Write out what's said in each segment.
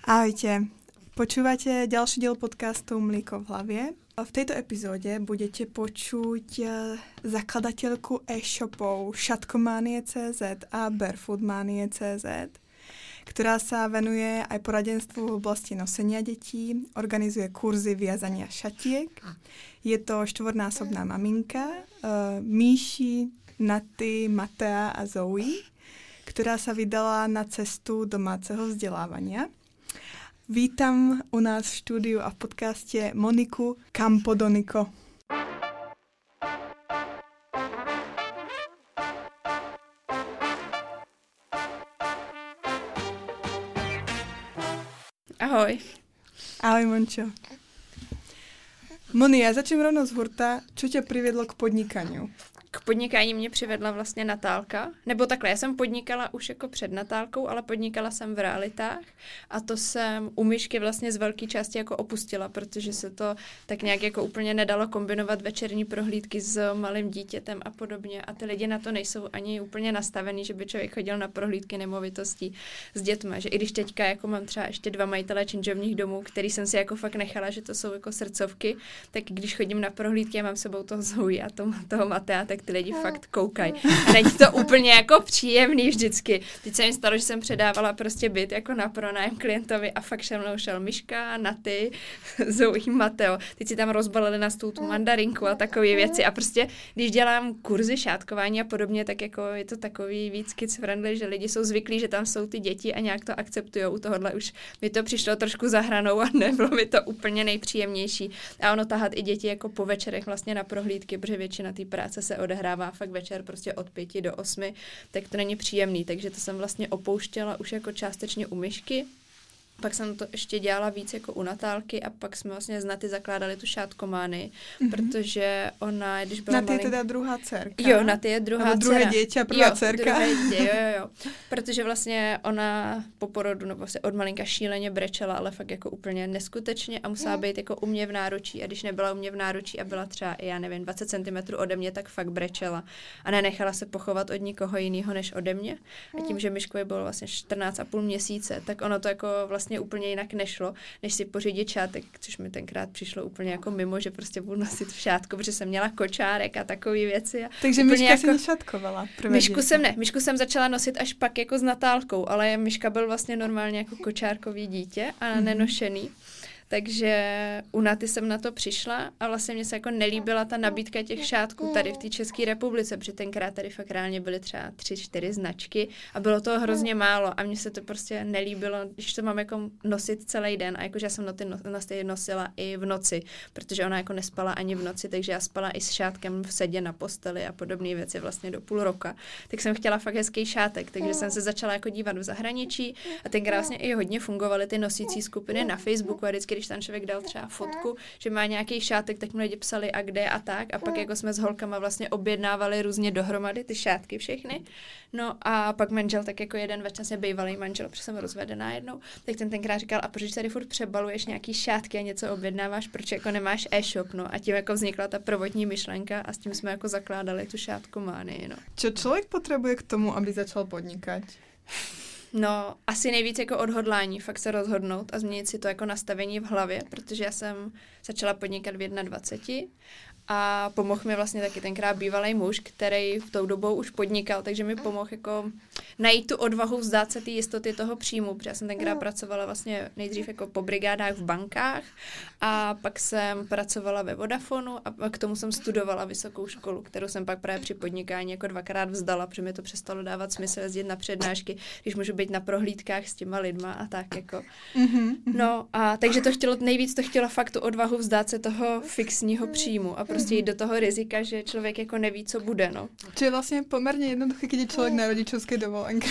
Ahojte. Počúvate ďalší diel podcastu Mlíko v hlavě. V tejto epizóde budete počuť eh, zakladateľku e-shopov Šatkomanie.cz a Barefootmanie.cz, ktorá sa venuje aj poradenstvu v oblasti nosenia detí, organizuje kurzy viazania šatiek. Je to štvornásobná maminka uh, Míši, Naty, Matea a Zoe, ktorá sa vydala na cestu domáceho vzdelávania. Vítám u nás v štúdiu a v podcaste Moniku Campodoniko. Ahoj. Ahoj, Mončo. Moni, já začnu rovnou z hurta. Co tě přivedlo k podnikaniu? K podnikání mě přivedla vlastně Natálka, nebo takhle, já jsem podnikala už jako před Natálkou, ale podnikala jsem v realitách. A to jsem u myšky vlastně z velké části jako opustila, protože se to tak nějak jako úplně nedalo kombinovat večerní prohlídky s malým dítětem a podobně. A ty lidi na to nejsou ani úplně nastavený, že by člověk chodil na prohlídky nemovitostí s dětma, že i když teďka jako mám třeba ještě dva majitele činžovních domů, který jsem si jako fakt nechala, že to jsou jako srdcovky, tak když chodím na prohlídky a mám sebou toho Zoe a toho, toho Matea, tak ty lidi fakt koukají. A není to úplně jako příjemný vždycky. Teď se mi stalo, že jsem předávala prostě byt jako na pronájem klientovi a fakt se mnou šel Myška, Naty, Zoe, Mateo. Teď si tam rozbalili na stůl tu mandarinku a takové věci. A prostě, když dělám kurzy šátkování a podobně, tak jako je to takový víc kids friendly, že lidi jsou zvyklí, že tam jsou ty děti a nějak to akceptují. U tohohle už mi to přišlo trošku za hranou a nebylo mi to úplně nejpříjemnější. A ono tahat i děti jako po večerech vlastně na prohlídky, protože většina té práce se odehrává fakt večer prostě od pěti do osmi, tak to není příjemný, takže to jsem vlastně opouštěla už jako částečně u myšky, pak jsem to ještě dělala víc jako u Natálky a pak jsme vlastně z Naty zakládali tu šátkomány, mm-hmm. protože ona, když byla Naty je teda druhá dcerka. Jo, Naty je druhá Nebo druhé dcera. dítě a prvá jo, dcerka. Druhé dítě, jo, jo, jo. Protože vlastně ona po porodu, nebo vlastně od malinka šíleně brečela, ale fakt jako úplně neskutečně a musela být jako u mě v náručí a když nebyla u mě v náručí a byla třeba, já nevím, 20 cm ode mě, tak fakt brečela a nenechala se pochovat od nikoho jiného než ode mě. A tím, že Myškovi bylo vlastně 14,5 měsíce, tak ono to jako vlastně vlastně úplně jinak nešlo, než si pořídit šátek, což mi tenkrát přišlo úplně jako mimo, že prostě budu nosit v šátku, protože jsem měla kočárek a takové věci. A Takže Myška jako... si nešatkovala? Myšku jsem ne, Myšku jsem začala nosit až pak jako s Natálkou, ale Myška byl vlastně normálně jako kočárkový dítě a mm-hmm. nenošený. Takže u Naty jsem na to přišla a vlastně mě se jako nelíbila ta nabídka těch šátků tady v té České republice, protože tenkrát tady fakt reálně byly třeba tři, čtyři značky a bylo to hrozně málo a mně se to prostě nelíbilo, když to mám jako nosit celý den a jakože já jsem noty, noty nosila i v noci, protože ona jako nespala ani v noci, takže já spala i s šátkem v sedě na posteli a podobné věci vlastně do půl roka. Tak jsem chtěla fakt hezký šátek, takže jsem se začala jako dívat v zahraničí a tenkrát vlastně i hodně fungovaly ty nosící skupiny na Facebooku a vždycky, když ten člověk dal třeba fotku, že má nějaký šátek, tak mu lidi psali a kde a tak. A pak jako jsme s holkama vlastně objednávali různě dohromady ty šátky všechny. No a pak manžel, tak jako jeden večer se bývalý manžel, protože jsem rozvedená jednou, tak ten tenkrát říkal, a proč tady furt přebaluješ nějaký šátky a něco objednáváš, proč jako nemáš e-shop, no a tím jako vznikla ta prvotní myšlenka a s tím jsme jako zakládali tu šátku mány, no. Co člověk potřebuje k tomu, aby začal podnikat? No, asi nejvíc jako odhodlání, fakt se rozhodnout a změnit si to jako nastavení v hlavě, protože já jsem začala podnikat v 21 a pomohl mi vlastně taky tenkrát bývalý muž, který v tou dobou už podnikal, takže mi pomohl jako najít tu odvahu vzdát se té jistoty toho příjmu, protože já jsem tenkrát pracovala vlastně nejdřív jako po brigádách v bankách a pak jsem pracovala ve Vodafonu a k tomu jsem studovala vysokou školu, kterou jsem pak právě při podnikání jako dvakrát vzdala, protože mi to přestalo dávat smysl jezdit na přednášky, když můžu být na prohlídkách s těma lidma a tak jako. Mm-hmm. No a takže to chtělo, nejvíc to chtělo fakt tu odvahu vzdát se toho fixního příjmu a prostě jít do toho rizika, že člověk jako neví, co bude, no. Čiže vlastně poměrně jednoduché, když člověk na rodičovské dovolenky.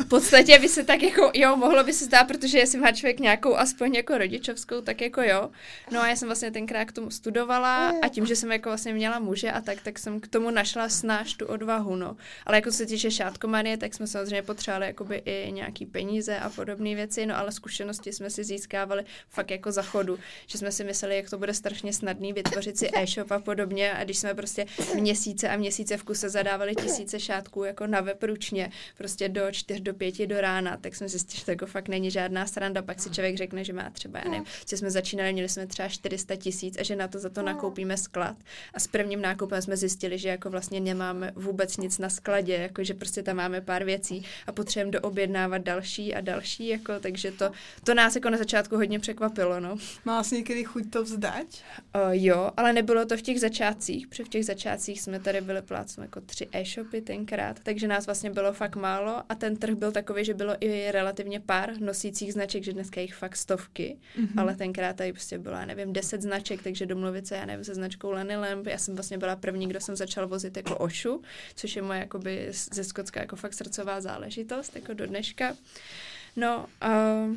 v podstatě by se tak jako, jo, mohlo by se zdát, protože jestli má člověk nějakou aspoň jako rodičovskou, tak jako jo. No a já jsem vlastně tenkrát k tomu studovala a tím, že jsem jako vlastně měla muže a tak, tak jsem k tomu našla snáš tu odvahu, no. Ale jako se týče šátkomanie, tak jsme samozřejmě potřebovali jakoby i nějaký peníze a podobné věci, no ale zkušenosti jsme si získávali fakt jako za chodu, že jsme si mysleli, jak to bude strašně snadný vytvořit si e-shop a podobně. A když jsme prostě měsíce a měsíce v kuse zadávali tisíce šátků jako na web ručně, prostě do 4 do 5 do rána, tak jsme zjistili, že to jako fakt není žádná sranda, pak si člověk řekne, že má třeba, já nevím, že jsme začínali, měli jsme třeba 400 tisíc a že na to za to nakoupíme sklad a s prvním nákupem jsme zjistili, že jako vlastně nemáme vůbec nic na skladě, jako že prostě tam máme pár věcí a potřebujeme doobjednávat další a další, jako, takže to, to nás jako na začátku hodně překvapilo, no. Má jsi někdy chuť to vzdať? Uh, jo, ale nebylo to v těch začátcích, protože v těch začátcích jsme tady byli plácnu jako tři e-shopy tenkrát, takže nás vlastně bylo fakt málo a ten trh byl takový, že bylo i relativně pár nosících značek, že dneska jich fakt stovky, mm-hmm. ale tenkrát tady prostě bylo, já nevím, deset značek, takže domluvit se, já nevím, se značkou Lenny Lamp, já jsem vlastně byla první, kdo jsem začal vozit jako Ošu, což je moje jakoby ze Skotska jako fakt srdcová záležitost, jako do dneška. No, uh,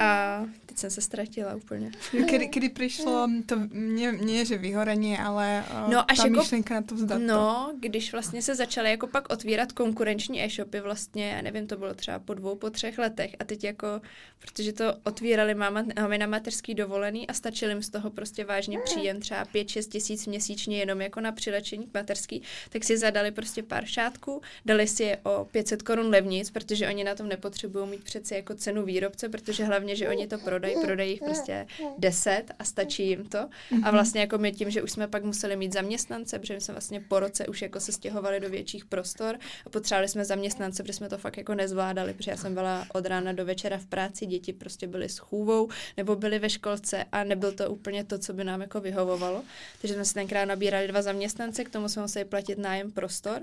a teď jsem se ztratila úplně. Kdy, kdy přišlo to, mě, mě že vyhorení, ale uh, no, až ta jako, myšlenka na to vzdat No, to. když vlastně se začaly jako pak otvírat konkurenční e-shopy vlastně, já nevím, to bylo třeba po dvou, po třech letech a teď jako, protože to otvírali máma, máme na mateřský dovolený a stačil jim z toho prostě vážně příjem třeba 5-6 tisíc měsíčně jenom jako na přilečení k mateřský, tak si zadali prostě pár šátků, dali si je o 500 korun levnic, protože oni na tom nepotřebují mít přeci jako cenu výrobce, protože hlavně, že oni to prodají, prodají jich prostě 10 a stačí jim to. A mhm. vlastně jako my tím, že už jsme pak museli mít zaměstnance, protože jsme vlastně po roce už jako se stěhovali do větších prostor a potřebovali jsme zaměstnance, protože jsme to fakt jako nezvládali, protože já jsem byla od rána do večera v práci, děti prostě byly s chůvou nebo byly ve školce a nebyl to úplně to, co by nám jako vyhovovalo. Takže jsme si tenkrát nabírali dva zaměstnance, k tomu jsme museli platit nájem prostor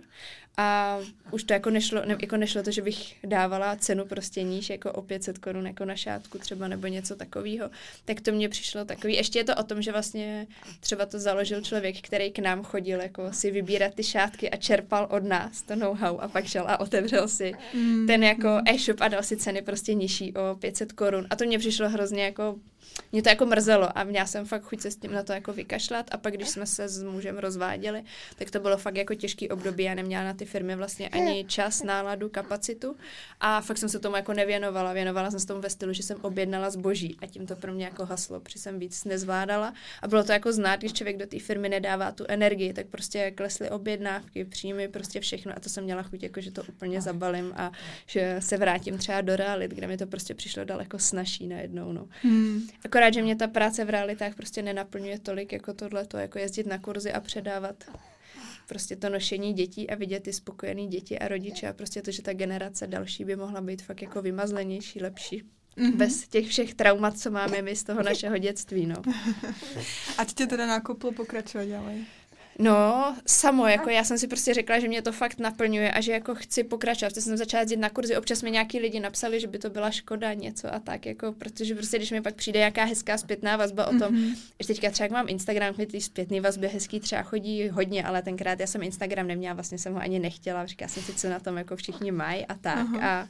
a už to jako nešlo, ne, jako nešlo to, že bych dávala cenu prostě níž jako o 500 korun jako na šátku třeba nebo něco takového. Tak to mně přišlo takový. Ještě je to o tom, že vlastně třeba to založil člověk, který k nám chodil jako si vybírat ty šátky a čerpal od nás to know-how a pak šel a otevřel si mm. ten jako e-shop a dal si ceny prostě nižší o 500 korun. A to mně přišlo hrozně jako mě to jako mrzelo a měla jsem fakt chuť se s tím na to jako vykašlat a pak, když jsme se s mužem rozváděli, tak to bylo fakt jako těžký období. Já neměla na ty firmy vlastně ani čas, náladu, kapacitu a fakt jsem se tomu jako nevěnovala. Věnovala jsem se tomu ve stylu, že jsem objednala zboží a tím to pro mě jako haslo, protože jsem víc nezvládala a bylo to jako znát, když člověk do té firmy nedává tu energii, tak prostě klesly objednávky, příjmy, prostě všechno a to jsem měla chuť, jako že to úplně zabalím a že se vrátím třeba do realit, kde mi to prostě přišlo daleko snažší najednou. No. Hmm. Akorát, že mě ta práce v realitách prostě nenaplňuje tolik jako tohle, jako jezdit na kurzy a předávat prostě to nošení dětí a vidět ty spokojený děti a rodiče a prostě to, že ta generace další by mohla být fakt jako vymazlenější, lepší. Mm-hmm. Bez těch všech traumat, co máme my z toho našeho dětství, no. A tě teda nakoplo pokračovat dále? No, samo, jako já jsem si prostě řekla, že mě to fakt naplňuje a že jako chci pokračovat. Protože jsem začala jít na kurzy, občas mi nějaký lidi napsali, že by to byla škoda něco a tak, jako, protože prostě když mi pak přijde nějaká hezká zpětná vazba o tom, mm-hmm. že teďka třeba jak mám Instagram, mi ty zpětné vazby hezký třeba chodí hodně, ale tenkrát já jsem Instagram neměla, vlastně jsem ho ani nechtěla, říkala jsem si, co na tom jako všichni mají a tak. Uh-huh. A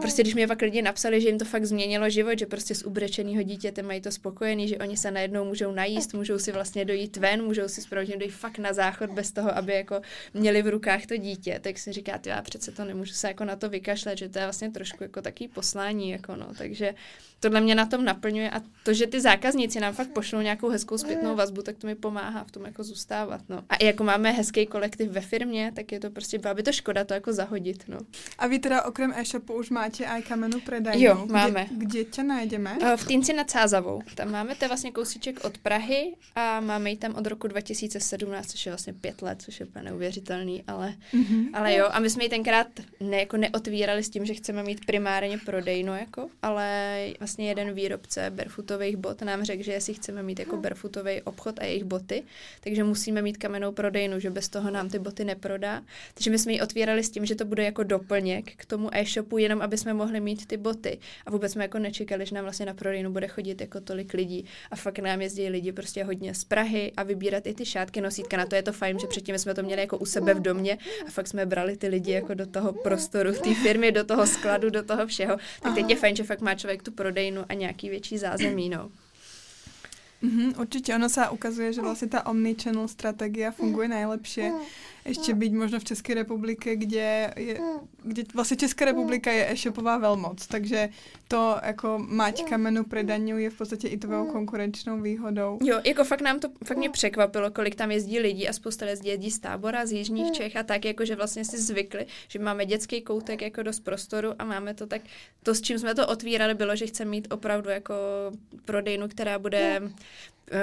prostě když mi pak lidi napsali, že jim to fakt změnilo život, že prostě z ubrečeného dítěte mají to spokojený, že oni se najednou můžou najíst, můžou si vlastně dojít ven, můžou si správně dojít fakt na záchod bez toho, aby jako měli v rukách to dítě, tak si říká, já přece to nemůžu se jako na to vykašlet, že to je vlastně trošku jako taký poslání, jako no, takže tohle mě na tom naplňuje a to, že ty zákazníci nám fakt pošlou nějakou hezkou zpětnou vazbu, tak to mi pomáhá v tom jako zůstávat, no. A jako máme hezký kolektiv ve firmě, tak je to prostě, byla by to škoda to jako zahodit, no. A vy teda okrem e-shopu už máte i kamenou predajnu. Jo, máme. Kde, kde tě najdeme? Eh, v Týnci nad Sázavou. Tam máme, to je vlastně kousíček od Prahy a máme ji tam od roku 2017, což je vlastně pět let, což je úplně neuvěřitelný, ale, mm-hmm. ale jo. A my jsme ji tenkrát ne, jako neotvírali s tím, že chceme mít primárně prodejnu, jako, ale vlastně jeden výrobce barefootových bot nám řekl, že jestli chceme mít jako barefootový obchod a jejich boty, takže musíme mít kamennou prodejnu, že bez toho nám ty boty neprodá. Takže my jsme ji otvírali s tím, že to bude jako doplněk k tomu e-shopu, jenom aby jsme mohli mít ty boty. A vůbec jsme jako nečekali, že nám vlastně na prodejnu bude chodit jako tolik lidí. A fakt nám jezdí lidi prostě hodně z Prahy a vybírat i ty šátky, nosítka. Na to je to fajn, že předtím jsme to měli jako u sebe v domě a fakt jsme brali ty lidi jako do toho prostoru, té firmy, do toho skladu, do toho všeho. Tak teď je fajn, že fakt má člověk tu prodejnu a nějaký větší zázemí, no. Mm-hmm, určitě, ono se ukazuje, že vlastně ta omnichannel strategie funguje nejlepší ještě být možno v České republice, kde, je, kde vlastně Česká republika je e-shopová velmoc, takže to jako mať kamenu predaňu je v podstatě i tvou konkurenčnou výhodou. Jo, jako fakt nám to, fakt mě překvapilo, kolik tam jezdí lidí a spousta lidí jezdí z tábora, z jižních Čech a tak, jako že vlastně si zvykli, že máme dětský koutek jako dost prostoru a máme to tak, to s čím jsme to otvírali bylo, že chceme mít opravdu jako prodejnu, která bude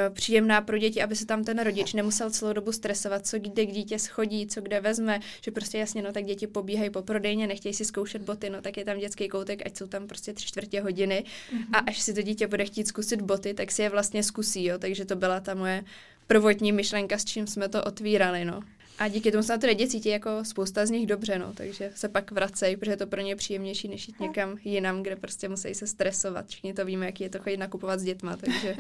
příjemná pro děti, aby se tam ten rodič nemusel celou dobu stresovat, co kde k dítě schodí, co kde vezme, že prostě jasně, no tak děti pobíhají po prodejně, nechtějí si zkoušet boty, no tak je tam dětský koutek, ať jsou tam prostě tři čtvrtě hodiny mm-hmm. a až si to dítě bude chtít zkusit boty, tak si je vlastně zkusí, jo, takže to byla ta moje prvotní myšlenka, s čím jsme to otvírali, no. A díky tomu se na ty lidi cítí jako spousta z nich dobře, no, takže se pak vracejí, protože je to pro ně příjemnější, než jít někam jinam, kde prostě musí se stresovat. Všichni to víme, jaký je to chodit nakupovat s dětma, takže...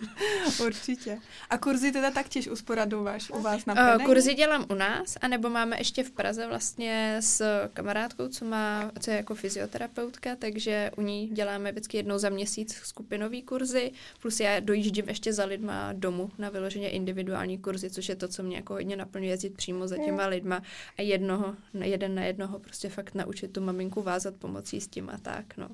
Určitě. A kurzy teda taktěž usporaduješ u vás na prodej? Uh, kurzy dělám u nás, anebo máme ještě v Praze vlastně s kamarádkou, co má, co je jako fyzioterapeutka, takže u ní děláme vždycky jednou za měsíc skupinový kurzy, plus já dojíždím ještě za lidma domů na vyloženě individuální kurzy, což je to, co mě jako hodně naplňuje jezdit přímo za těma lidma a jednoho, jeden na jednoho prostě fakt naučit tu maminku vázat pomocí s tím a tak, no.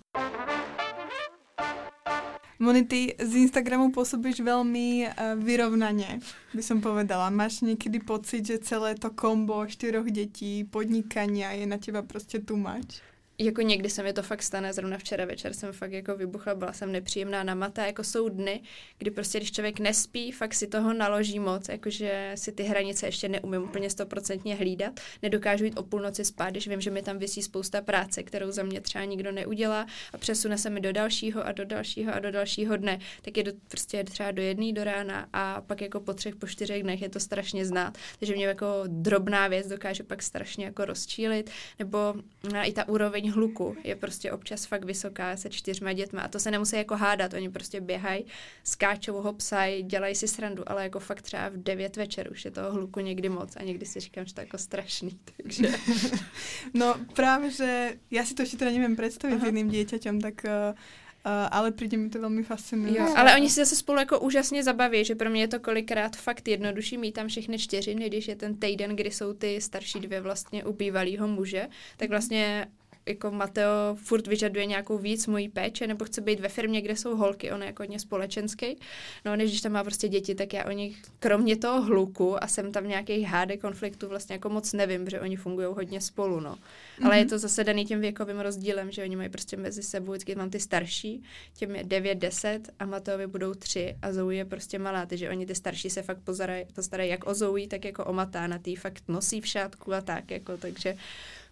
Moni, ty z Instagramu pôsobíš veľmi uh, vyrovnaně, by som povedala. Máš někdy pocit, že celé to kombo čtyřoch dětí, podnikania je na teba prostě much? Jako někdy se mi to fakt stane, zrovna včera večer jsem fakt jako vybuchla, byla jsem nepříjemná na mata, jako jsou dny, kdy prostě když člověk nespí, fakt si toho naloží moc, jakože si ty hranice ještě neumím úplně stoprocentně hlídat, nedokážu jít o půlnoci spát, když vím, že mi tam vysí spousta práce, kterou za mě třeba nikdo neudělá a přesune se mi do dalšího a do dalšího a do dalšího dne, tak je do, prostě třeba do jedné do rána a pak jako po třech, po čtyřech dnech je to strašně znát, takže mě jako drobná věc dokáže pak strašně jako rozčílit, nebo i ta úroveň hluku. Je prostě občas fakt vysoká se čtyřma dětma a to se nemusí jako hádat, oni prostě běhají, skáčou, hopsaj, dělají si srandu, ale jako fakt třeba v devět večer už je toho hluku někdy moc a někdy si říkám, že to je jako strašný, takže... no právě, že já si to ještě teda nevím představit s jedným dieťaťom, tak uh, Uh, ale přijde mi to velmi fascinující. Jo, ale oni si zase spolu jako úžasně zabaví, že pro mě je to kolikrát fakt jednodušší mít tam všechny čtyři, když je ten týden, kdy jsou ty starší dvě vlastně u bývalého muže, tak vlastně jako Mateo furt vyžaduje nějakou víc mojí péče, nebo chce být ve firmě, kde jsou holky, on je jako hodně společenský. No, než když tam má prostě děti, tak já o nich, kromě toho hluku a jsem tam nějakých hádek, konfliktů vlastně jako moc nevím, že oni fungují hodně spolu, no. Mm-hmm. Ale je mhm. to zase daný tím věkovým rozdílem, že oni mají prostě mezi sebou, vždycky mám ty starší, těm je 9, 10 a Mateovi budou 3 a Zoe je prostě malá, takže oni ty starší se fakt pozarají, postarají jak o Zoe, tak jako o Matána, ty fakt nosí v šátku a tak, jako, takže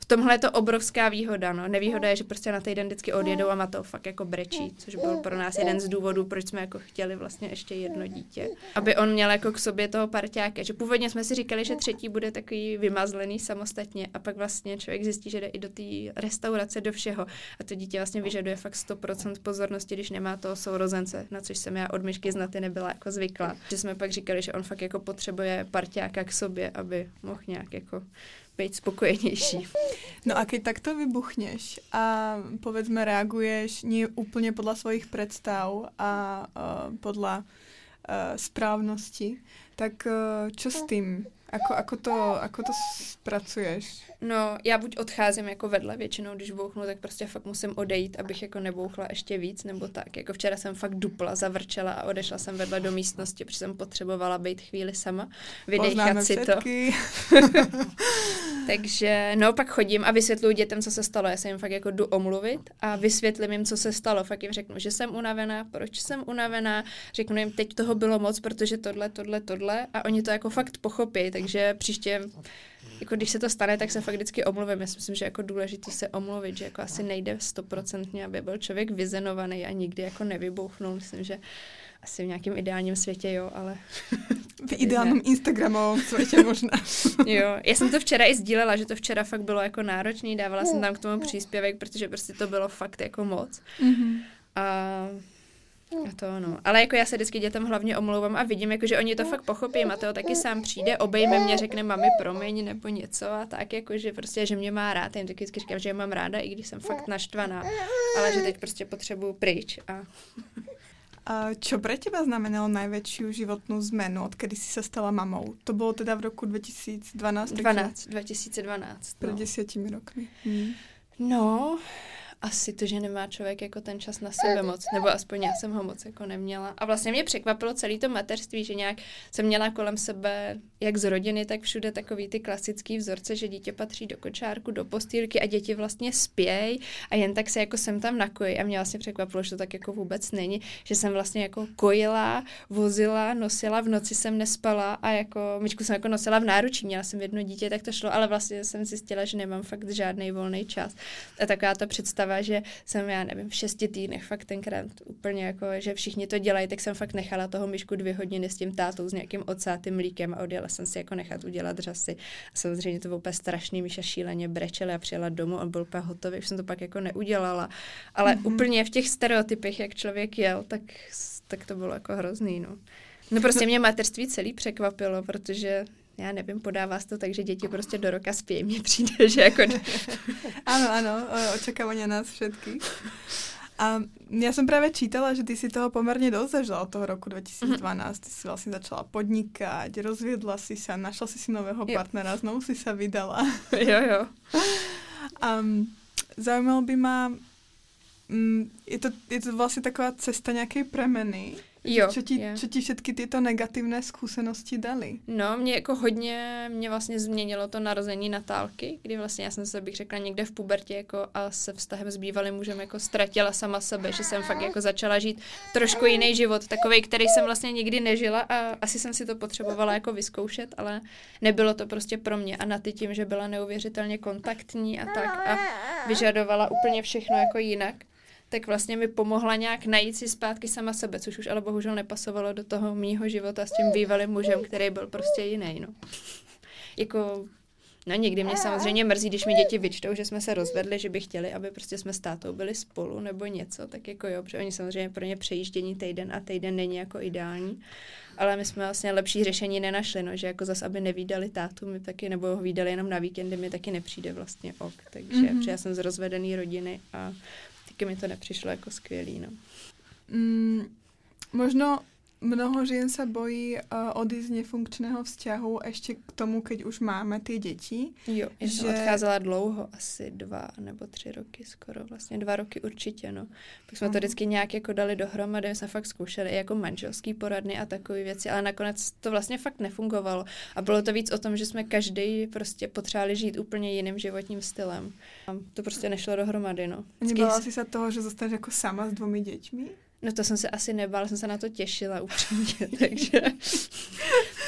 v tomhle je to obrovská výhoda. No. Nevýhoda je, že prostě na týden vždycky odjedou a to fakt jako brečí, což byl pro nás jeden z důvodů, proč jsme jako chtěli vlastně ještě jedno dítě. Aby on měl jako k sobě toho parťáka. Že původně jsme si říkali, že třetí bude takový vymazlený samostatně a pak vlastně člověk zjistí, že jde i do té restaurace, do všeho. A to dítě vlastně vyžaduje fakt 100% pozornosti, když nemá toho sourozence, na což jsem já od myšky znaty nebyla jako zvykla. Že jsme pak říkali, že on fakt jako potřebuje parťáka k sobě, aby mohl nějak jako být spokojenější. No a keď takto vybuchneš a povedzme reaguješ nie úplně podle svojich představ a uh, podle uh, správnosti, tak uh, s tím? Ako, ako, to, ako to spracuješ? No, já buď odcházím jako vedle, většinou když bouchnu, tak prostě fakt musím odejít, abych jako nebouchla ještě víc, nebo tak. Jako včera jsem fakt dupla, zavrčela a odešla jsem vedle do místnosti, protože jsem potřebovala být chvíli sama, vydechat si to. Takže no, pak chodím a vysvětluji dětem, co se stalo. Já se jim fakt jako jdu omluvit a vysvětlím jim, co se stalo. Fakt jim řeknu, že jsem unavená, proč jsem unavená, řeknu jim, teď toho bylo moc, protože tohle, tohle, tohle a oni to jako fakt pochopí, takže příště jako když se to stane, tak se fakt vždycky omluvím. Já si myslím, že jako důležitý se omluvit, že jako asi nejde stoprocentně, aby byl člověk vyzenovaný a nikdy jako nevybouchnul. Myslím, že asi v nějakém ideálním světě, jo, ale... V ideálním Instagramovém světě možná. jo, já jsem to včera i sdílela, že to včera fakt bylo jako náročný, dávala jsem tam k tomu příspěvek, protože prostě to bylo fakt jako moc. Mm-hmm. A a to ano. Ale jako já se vždycky dětem hlavně omlouvám a vidím, jako, že oni to fakt pochopí. Mateo taky sám přijde, obejme mě, řekne mami promiň nebo něco a tak, jako, že prostě, že mě má rád. Já jim taky vždycky říkám, že je mám ráda, i když jsem fakt naštvaná. Ale že teď prostě potřebuju pryč. A... A čo pre teba znamenalo najväčšiu životnú zmenu, odkedy si sa stala mamou? To bolo teda v roku 2012? 12, 2012. Před no. desítimi rokmi. Hmm. No, asi to, že nemá člověk jako ten čas na sebe moc, nebo aspoň já jsem ho moc jako neměla. A vlastně mě překvapilo celé to mateřství, že nějak jsem měla kolem sebe, jak z rodiny, tak všude takový ty klasický vzorce, že dítě patří do kočárku, do postýlky a děti vlastně spějí a jen tak se jako jsem tam nakojí. A mě vlastně překvapilo, že to tak jako vůbec není, že jsem vlastně jako kojila, vozila, nosila, v noci jsem nespala a jako myčku jsem jako nosila v náručí, měla jsem jedno dítě, tak to šlo, ale vlastně jsem zjistila, že nemám fakt žádný volný čas. A taková ta představa, že jsem, já nevím, v šesti týdnech fakt tenkrát úplně jako, že všichni to dělají, tak jsem fakt nechala toho myšku dvě hodiny s tím tátou, s nějakým ocátým mlíkem a odjela jsem si jako nechat udělat řasy. A samozřejmě to bylo úplně strašný, Míša šíleně brečela a přijela domů a byl úplně hotový, už jsem to pak jako neudělala. Ale mm-hmm. úplně v těch stereotypech, jak člověk jel, tak, tak to bylo jako hrozný, no. No prostě mě materství celý překvapilo, protože já nevím, podává se to tak, že děti prostě do roka spějí. Mně přijde, že jako... ano, ano, očekávání nás všetkých. A já jsem právě čítala, že ty si toho poměrně dost zažila od toho roku 2012. Ty si vlastně začala podnikat, rozvědla si se, našla si si nového partnera, znovu si se vydala. jo, jo. Um, zaujímalo by ma, um, je to, je to vlastně taková cesta nějaké premeny, Jo, co ti, co ti všechny tyto negativné zkušenosti dali? No, mě jako hodně, mě vlastně změnilo to narození Natálky, kdy vlastně já jsem se, bych řekla, někde v pubertě jako a se vztahem s bývalým mužem jako ztratila sama sebe, že jsem fakt jako začala žít trošku jiný život, takový, který jsem vlastně nikdy nežila a asi jsem si to potřebovala jako vyzkoušet, ale nebylo to prostě pro mě a na ty tím, že byla neuvěřitelně kontaktní a tak a vyžadovala úplně všechno jako jinak, tak vlastně mi pomohla nějak najít si zpátky sama sebe, což už ale bohužel nepasovalo do toho mýho života s tím bývalým mužem, který byl prostě jiný, no. jako No někdy mě samozřejmě mrzí, když mi děti vyčtou, že jsme se rozvedli, že by chtěli, aby prostě jsme s tátou byli spolu nebo něco, tak jako jo, protože oni samozřejmě pro ně přejíždění týden a týden není jako ideální, ale my jsme vlastně lepší řešení nenašli, no, že jako zas, aby nevídali tátu, mi taky, nebo ho vídali jenom na víkendy, mi taky nepřijde vlastně ok, takže mm-hmm. já jsem z rozvedený rodiny a taky mi to nepřišlo jako skvělý, no. Mm, možno mnoho žien sa bojí uh, odísť z nefunkčného vzťahu ešte k tomu, keď už máme ty děti. Jo, já že... jsem odcházela dlouho, asi dva nebo tři roky skoro, vlastně dva roky určitě, no. Pak jsme uh-huh. to vždycky nějak jako dali dohromady, jsme fakt zkoušeli jako manželský poradny a takové věci, ale nakonec to vlastně fakt nefungovalo. A bylo to víc o tom, že jsme každý prostě potřebovali žít úplně jiným životním stylem. A to prostě nešlo dohromady, no. Vždycky... Nebala jsi se toho, že zostaneš jako sama s dvomi děťmi? No to jsem se asi nebála, jsem se na to těšila upřímně, takže...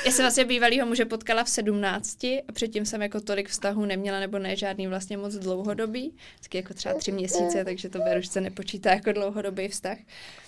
Já jsem vlastně bývalýho muže potkala v sedmnácti a předtím jsem jako tolik vztahů neměla, nebo ne žádný vlastně moc dlouhodobý, vždycky jako třeba tři měsíce, takže to beru, že se nepočítá jako dlouhodobý vztah.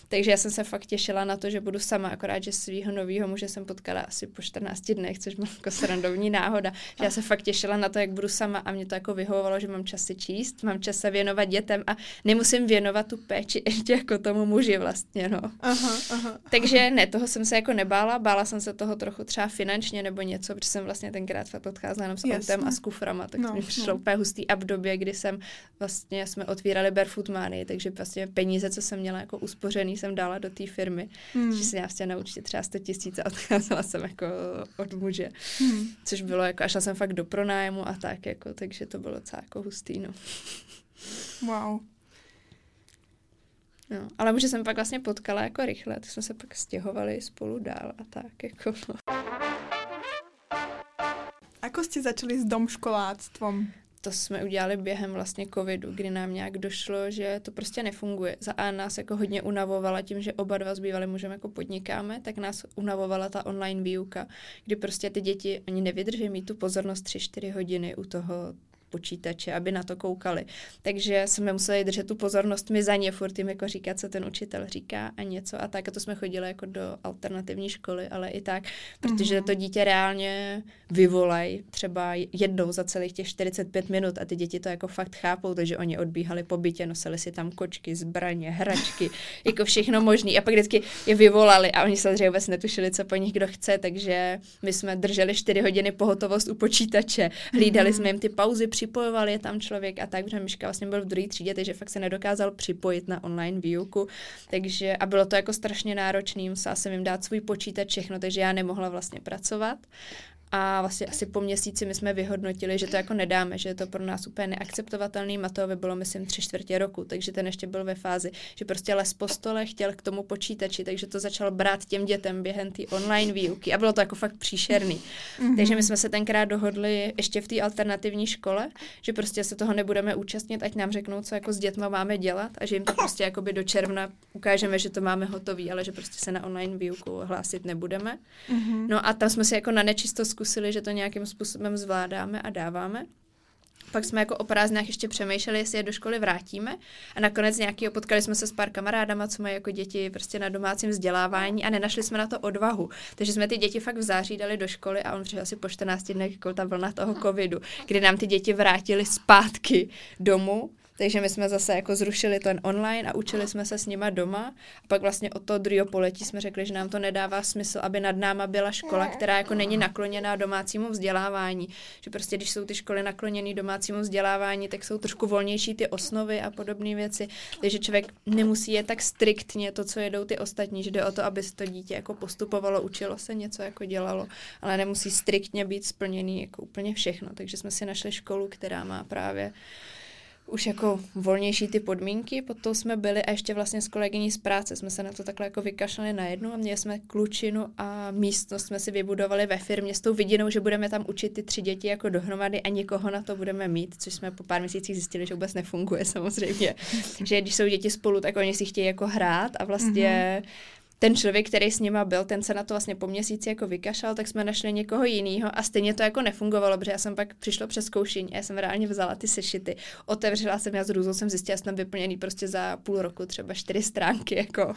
Takže já jsem se fakt těšila na to, že budu sama, akorát, že svého nového muže jsem potkala asi po 14 dnech, což byla jako srandovní náhoda. Že já se fakt těšila na to, jak budu sama a mě to jako vyhovovalo, že mám čas si číst, mám čas se věnovat dětem a nemusím věnovat tu péči ještě jako tomu muži vlastně, no. Aha, aha. Takže ne, toho jsem se jako nebála, bála jsem se toho trochu třeba finančně nebo něco, protože jsem vlastně tenkrát fakt odcházela jenom s Jasne. autem a s kuframa, tak no, to mi přišlo no. úplně hustý a v době, kdy jsem vlastně jsme otvírali Barefoot Money, takže vlastně peníze, co jsem měla jako uspořený, jsem dala do té firmy, hmm. že si já chtěla naučit třeba 100 tisíc a odcházela jsem jako od muže, hmm. což bylo jako, a šla jsem fakt do pronájmu a tak jako, takže to bylo docela jako hustý, no. Wow. No, ale muže jsem pak vlastně potkala jako rychle, tak jsme se pak stěhovali spolu dál a tak jako. No. Ako jste začali s domškoláctvom? To jsme udělali během vlastně covidu, kdy nám nějak došlo, že to prostě nefunguje. Za A nás jako hodně unavovala tím, že oba dva s bývalým mužem jako podnikáme, tak nás unavovala ta online výuka, kdy prostě ty děti, oni nevydrží mít tu pozornost 3-4 hodiny u toho počítače, aby na to koukali. Takže jsme museli držet tu pozornost my za ně, furt jim jako říkat, co ten učitel říká a něco a tak. A to jsme chodili jako do alternativní školy, ale i tak, protože mm-hmm. to dítě reálně vyvolají třeba jednou za celých těch 45 minut a ty děti to jako fakt chápou, takže oni odbíhali po bytě, nosili si tam kočky, zbraně, hračky, jako všechno možné. A pak vždycky je vyvolali a oni samozřejmě vůbec netušili, co po nich kdo chce, takže my jsme drželi 4 hodiny pohotovost u počítače, hlídali mm-hmm. jsme jim ty pauzy při připojoval je tam člověk a tak, protože Miška vlastně byl v druhé třídě, takže fakt se nedokázal připojit na online výuku, takže a bylo to jako strašně náročný, musela jsem jim dát svůj počítač všechno, takže já nemohla vlastně pracovat a vlastně asi po měsíci my jsme vyhodnotili, že to jako nedáme, že je to pro nás úplně neakceptovatelný. Matovi bylo, myslím, tři čtvrtě roku, takže ten ještě byl ve fázi, že prostě les po stole chtěl k tomu počítači, takže to začal brát těm dětem během té online výuky a bylo to jako fakt příšerný. Mm-hmm. Takže my jsme se tenkrát dohodli ještě v té alternativní škole, že prostě se toho nebudeme účastnit, ať nám řeknou, co jako s dětma máme dělat a že jim to prostě jakoby do června ukážeme, že to máme hotový, ale že prostě se na online výuku hlásit nebudeme. Mm-hmm. No a tam jsme si jako na nečisto zkusili, že to nějakým způsobem zvládáme a dáváme. Pak jsme jako o prázdnách ještě přemýšleli, jestli je do školy vrátíme. A nakonec nějaký potkali jsme se s pár kamarádama, co mají jako děti prostě na domácím vzdělávání a nenašli jsme na to odvahu. Takže jsme ty děti fakt v září dali do školy a on přišel asi po 14 dnech jako ta vlna toho covidu, kdy nám ty děti vrátili zpátky domů takže my jsme zase jako zrušili ten online a učili jsme se s nima doma. A pak vlastně od toho druhého poletí jsme řekli, že nám to nedává smysl, aby nad náma byla škola, která jako není nakloněná domácímu vzdělávání. Že prostě, když jsou ty školy nakloněné domácímu vzdělávání, tak jsou trošku volnější ty osnovy a podobné věci. Takže člověk nemusí je tak striktně to, co jedou ty ostatní, že jde o to, aby se to dítě jako postupovalo, učilo se něco, jako dělalo, ale nemusí striktně být splněný jako úplně všechno. Takže jsme si našli školu, která má právě už jako volnější ty podmínky, potom jsme byli a ještě vlastně s kolegyní z práce jsme se na to takhle jako vykašlali na jednu a měli jsme klučinu a místnost jsme si vybudovali ve firmě s tou vidinou, že budeme tam učit ty tři děti jako dohromady a někoho na to budeme mít, což jsme po pár měsících zjistili, že vůbec nefunguje samozřejmě. že když jsou děti spolu, tak oni si chtějí jako hrát a vlastně mm-hmm ten člověk, který s nima byl, ten se na to vlastně po měsíci jako vykašal, tak jsme našli někoho jiného a stejně to jako nefungovalo, protože já jsem pak přišla přes zkoušení a já jsem reálně vzala ty sešity, otevřela jsem, já z růzou jsem zjistila, že jsem vyplněný prostě za půl roku třeba čtyři stránky, jako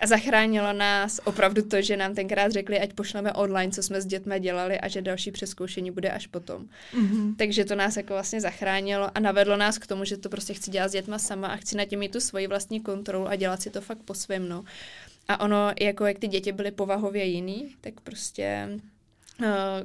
a zachránilo nás opravdu to, že nám tenkrát řekli, ať pošleme online, co jsme s dětmi dělali a že další přeskoušení bude až potom. Mm-hmm. Takže to nás jako vlastně zachránilo a navedlo nás k tomu, že to prostě chci dělat s dětma sama a chci na těm mít tu svoji vlastní kontrolu a dělat si to fakt po svém. No. A ono, jako jak ty děti byly povahově jiný, tak prostě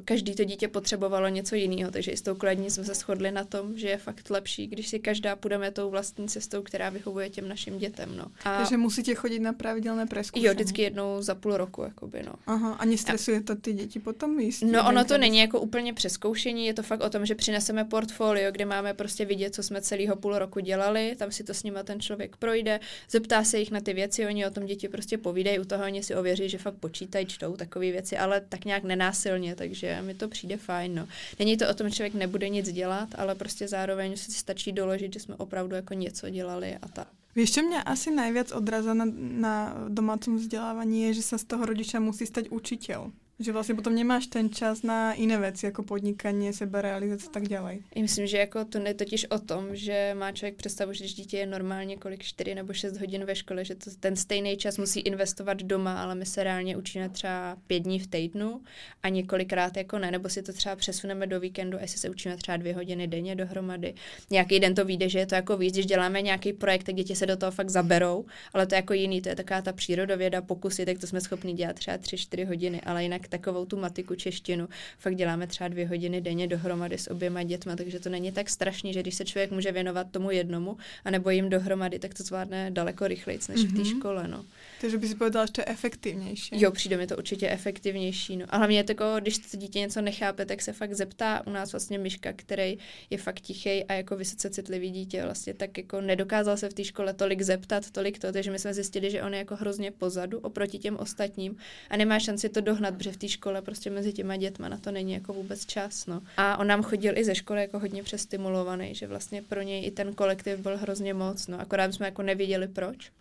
každý to dítě potřebovalo něco jiného, takže i s tou kladní jsme se shodli na tom, že je fakt lepší, když si každá půjdeme tou vlastní cestou, která vyhovuje těm našim dětem. No. A takže musíte chodit na pravidelné preskoušení? Jo, vždycky jednou za půl roku, jakoby, no. Aha, a nestresuje to ty děti potom jistě? No ono to není jako úplně přeskoušení, je to fakt o tom, že přineseme portfolio, kde máme prostě vidět, co jsme celého půl roku dělali, tam si to s nima ten člověk projde, zeptá se jich na ty věci, oni o tom děti prostě povídají, u toho oni si ověří, že fakt počítají, čtou takové věci, ale tak nějak nenásilně úplně, takže mi to přijde fajn. No. Není to o tom, že člověk nebude nic dělat, ale prostě zároveň si stačí doložit, že jsme opravdu jako něco dělali a tak. Víš, čo mě asi nejvíc odrazá na, na domácím vzdělávání je, že se z toho rodiče musí stať učitel. Že vlastně potom nemáš ten čas na jiné věci, jako podnikání, seberealizace a tak dále. Myslím, že jako to je totiž o tom, že má člověk představu, že dítě je normálně kolik 4 nebo 6 hodin ve škole, že to, ten stejný čas musí investovat doma, ale my se reálně učíme třeba pět dní v týdnu a několikrát jako ne, nebo si to třeba přesuneme do víkendu, jestli se učíme třeba dvě hodiny denně dohromady. Nějaký den to vyjde, že je to jako víc, když děláme nějaký projekt, tak děti se do toho fakt zaberou, ale to je jako jiný, to je taková ta přírodověda, pokusy, tak to jsme schopni dělat třeba 3-4 hodiny, ale jinak takovou tu matiku češtinu fakt děláme třeba dvě hodiny denně dohromady s oběma dětma, takže to není tak strašný, že když se člověk může věnovat tomu jednomu, anebo jim dohromady, tak to zvládne daleko rychleji než mm-hmm. v té mhm. škole. No. Takže by si povedala, že to je efektivnější. Jo, přijde mi to určitě efektivnější. No. A hlavně je to, jako, když to dítě něco nechápe, tak se fakt zeptá. U nás vlastně Myška, který je fakt tichý a jako vysoce citlivý dítě, vlastně tak jako nedokázal se v té škole tolik zeptat, tolik to, takže my jsme zjistili, že on je jako hrozně pozadu oproti těm ostatním a nemá šanci to dohnat, protože v té škole prostě mezi těma dětma na to není jako vůbec čas. No. A on nám chodil i ze školy jako hodně přestimulovaný, že vlastně pro něj i ten kolektiv byl hrozně moc, no. akorát jsme jako neviděli proč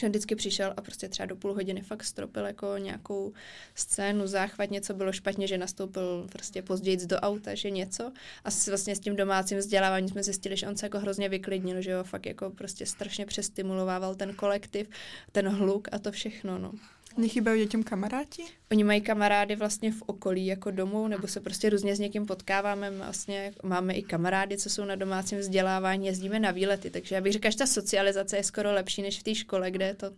že vždycky přišel a prostě třeba do půl hodiny fakt stropil jako nějakou scénu, záchvat, něco bylo špatně, že nastoupil prostě později do auta, že něco. A vlastně s tím domácím vzděláváním jsme zjistili, že on se jako hrozně vyklidnil, že jo, fakt jako prostě strašně přestimulovával ten kolektiv, ten hluk a to všechno, no. Nechybějí dětem kamaráti? Oni mají kamarády vlastně v okolí jako domů, nebo se prostě různě s někým potkáváme. Vlastně máme i kamarády, co jsou na domácím vzdělávání, jezdíme na výlety, takže já bych řekla, že ta socializace je skoro lepší než v té škole, kde je to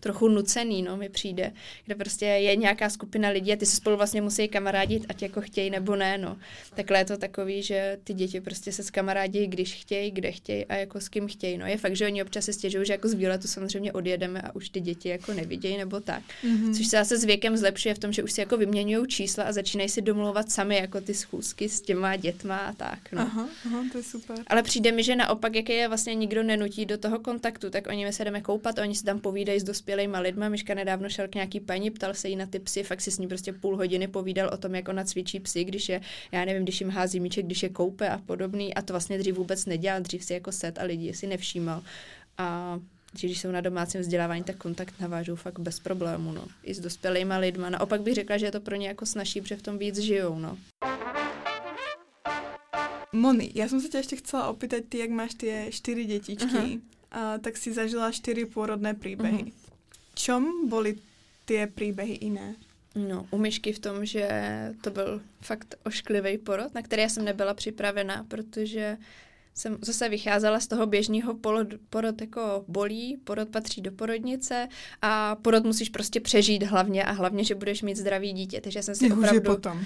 trochu nucený, no, mi přijde, kde prostě je nějaká skupina lidí a ty se spolu vlastně musí kamarádit, ať jako chtějí nebo ne, no. Takhle je to takový, že ty děti prostě se s kamarádí, když chtějí, kde chtějí a jako s kým chtějí. No je fakt, že oni občas se stěžují, že jako z výletu samozřejmě odjedeme a už ty děti jako nevidějí nebo tak. Mm-hmm. Což se zase s věkem zlepšuje je v tom, že už si jako vyměňují čísla a začínají si domlouvat sami jako ty schůzky s těma dětma a tak. No. Aha, aha, to je super. Ale přijde mi, že naopak, jak je vlastně nikdo nenutí do toho kontaktu, tak oni se jdeme koupat, oni si tam povídají s dospělými lidmi. Myška nedávno šel k nějaký paní, ptal se jí na ty psy, fakt si s ní prostě půl hodiny povídal o tom, jak ona cvičí psy, když je, já nevím, když jim hází míček, když je koupe a podobný. A to vlastně dřív vůbec nedělal, dřív si jako set a lidi si nevšímal. A že když jsou na domácím vzdělávání, tak kontakt navážou fakt bez problému, no. I s dospělýma lidma. Naopak bych řekla, že je to pro ně jako snažší, protože v tom víc žijou, no. Moni, já jsem se tě ještě chcela opýtať, ty, jak máš ty čtyři dětičky, uh-huh. a, tak si zažila čtyři pôrodné příběhy. Uh-huh. Čom byly ty příběhy jiné? No, u myšky v tom, že to byl fakt ošklivý porod, na který já jsem nebyla připravená, protože jsem zase vycházela z toho běžného porod, porod jako bolí, porod patří do porodnice a porod musíš prostě přežít hlavně a hlavně, že budeš mít zdravý dítě, takže jsem si opravdu... potom.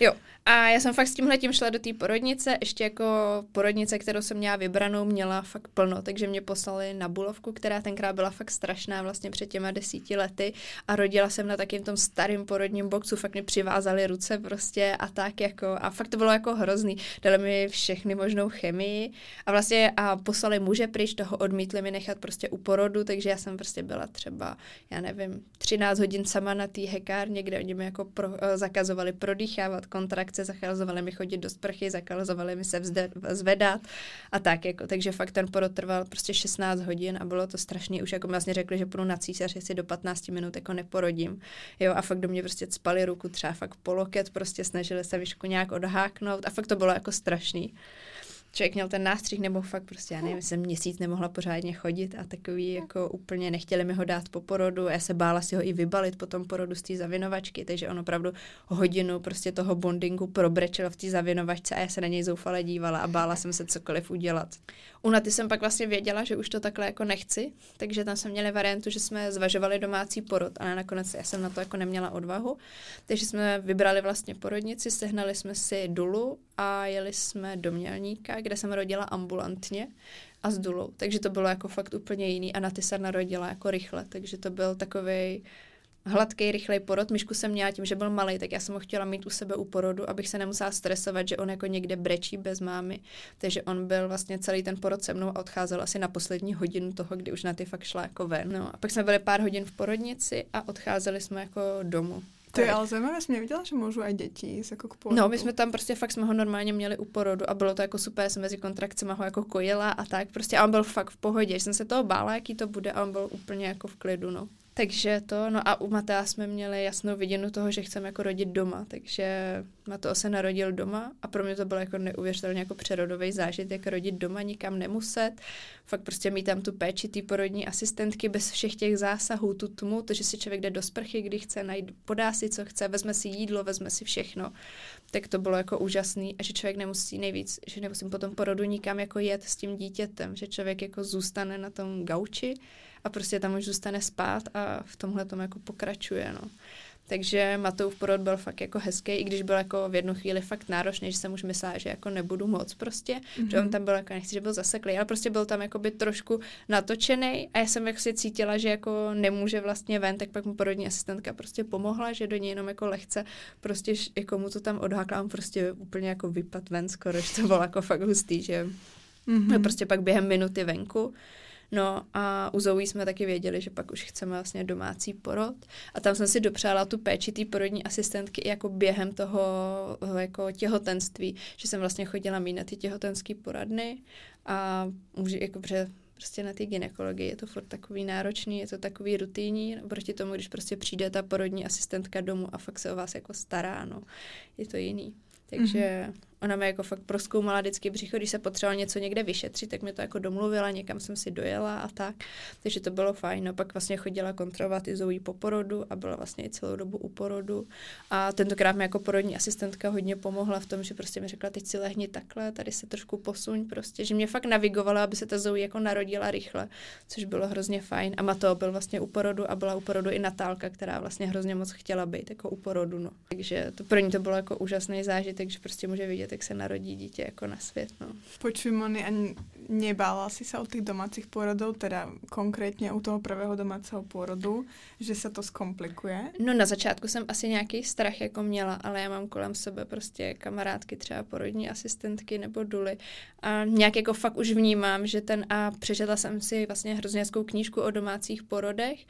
jo, a já jsem fakt s tímhle tím šla do té porodnice, ještě jako porodnice, kterou jsem měla vybranou, měla fakt plno, takže mě poslali na Bulovku, která tenkrát byla fakt strašná vlastně před těma desíti lety a rodila jsem na takým tom starým porodním boxu, fakt mi přivázali ruce prostě a tak jako a fakt to bylo jako hrozný. Dali mi všechny možnou chemii a vlastně a poslali muže pryč, toho odmítli mi nechat prostě u porodu, takže já jsem prostě byla třeba, já nevím, 13 hodin sama na té hekárně, kde oni mi jako pro, eh, zakazovali prodýchávat kontrakt akce, zakazovali mi chodit do sprchy, zakazovali mi se vzde, zvedat a tak jako, takže fakt ten porod trval prostě 16 hodin a bylo to strašný, už jako vlastně řekli, že půjdu na císař, jestli do 15 minut jako neporodím, jo a fakt do mě prostě spali ruku třeba fakt poloket, prostě snažili se vyšku nějak odháknout a fakt to bylo jako strašný člověk měl ten nástřih, nebo fakt prostě, já nevím, jsem měsíc nemohla pořádně chodit a takový jako úplně nechtěli mi ho dát po porodu. Já se bála si ho i vybalit po tom porodu z té zavinovačky, takže on opravdu hodinu prostě toho bondingu probrečel v té zavinovačce a já se na něj zoufale dívala a bála jsem se cokoliv udělat. U Naty jsem pak vlastně věděla, že už to takhle jako nechci, takže tam jsme měli variantu, že jsme zvažovali domácí porod, ale nakonec já jsem na to jako neměla odvahu, takže jsme vybrali vlastně porodnici, sehnali jsme si dulu a jeli jsme do Mělníka, kde jsem rodila ambulantně a s dulou, takže to bylo jako fakt úplně jiný a Naty se narodila jako rychle, takže to byl takový hladký, rychlej porod. Myšku jsem měla tím, že byl malý, tak já jsem ho chtěla mít u sebe u porodu, abych se nemusela stresovat, že on jako někde brečí bez mámy. Takže on byl vlastně celý ten porod se mnou a odcházel asi na poslední hodinu toho, kdy už na ty fakt šla jako ven. No a pak jsme byli pár hodin v porodnici a odcházeli jsme jako domů. To je ale zajímavé, jsem neviděla, že můžu i děti jako k porodu. No, my jsme tam prostě fakt jsme ho normálně měli u porodu a bylo to jako super, jsem mezi kontrakcemi ho jako kojila a tak prostě a on byl fakt v pohodě, že jsem se toho bála, jaký to bude a on byl úplně jako v klidu, no. Takže to, no a u Matea jsme měli jasnou viděnu toho, že chceme jako rodit doma, takže Mateo se narodil doma a pro mě to bylo jako neuvěřitelně jako přerodový zážitek rodit doma, nikam nemuset, fakt prostě mít tam tu péči té porodní asistentky bez všech těch zásahů, tu tmu, to, že si člověk jde do sprchy, kdy chce, najít, podá si, co chce, vezme si jídlo, vezme si všechno, tak to bylo jako úžasný. A že člověk nemusí nejvíc, že nemusím potom porodu nikam jako jet s tím dítětem, že člověk jako zůstane na tom gauči a prostě tam už zůstane spát a v tomhle tom jako pokračuje, no. Takže Matoův porod byl fakt jako hezký, i když byl jako v jednu chvíli fakt náročný, že jsem už myslela, že jako nebudu moc prostě, mm-hmm. že on tam byl jako, nechci, že byl zaseklý, ale prostě byl tam jako by trošku natočený a já jsem jako si cítila, že jako nemůže vlastně ven, tak pak mu porodní asistentka prostě pomohla, že do něj jenom jako lehce prostě jako mu to tam odhákla, on prostě úplně jako vypad ven skoro, že to bylo jako fakt hustý, že mm-hmm. prostě pak během minuty venku No a u Zoe jsme taky věděli, že pak už chceme vlastně domácí porod. A tam jsem si dopřála tu péči té porodní asistentky i jako během toho jako těhotenství, že jsem vlastně chodila mít na ty těhotenské poradny. A už jako pře, prostě na ty gynekologii je to furt takový náročný, je to takový rutinní, proti tomu, když prostě přijde ta porodní asistentka domů a fakt se o vás jako stará, no, je to jiný. Takže mm-hmm Ona mi jako fakt proskoumala vždycky břicho, když se potřebovala něco někde vyšetřit, tak mi to jako domluvila, někam jsem si dojela a tak. Takže to bylo fajn. No pak vlastně chodila kontrolovat i Zoe po porodu a byla vlastně i celou dobu u porodu. A tentokrát mi jako porodní asistentka hodně pomohla v tom, že prostě mi řekla, teď si lehni takhle, tady se trošku posuň prostě, že mě fakt navigovala, aby se ta Zoe jako narodila rychle, což bylo hrozně fajn. A Mateo byl vlastně u porodu a byla u porodu i Natálka, která vlastně hrozně moc chtěla být jako u porodu. No. Takže to pro ní to bylo jako úžasný zážitek, že prostě může vidět, jak se narodí dítě jako na svět. No. Počuj, Moni, a nebála si se o těch domácích porodů, teda konkrétně u toho prvého domácího porodu, že se to zkomplikuje? No na začátku jsem asi nějaký strach jako měla, ale já mám kolem sebe prostě kamarádky, třeba porodní asistentky nebo duly a nějak jako fakt už vnímám, že ten a přečetla jsem si vlastně hrozně hezkou knížku o domácích porodech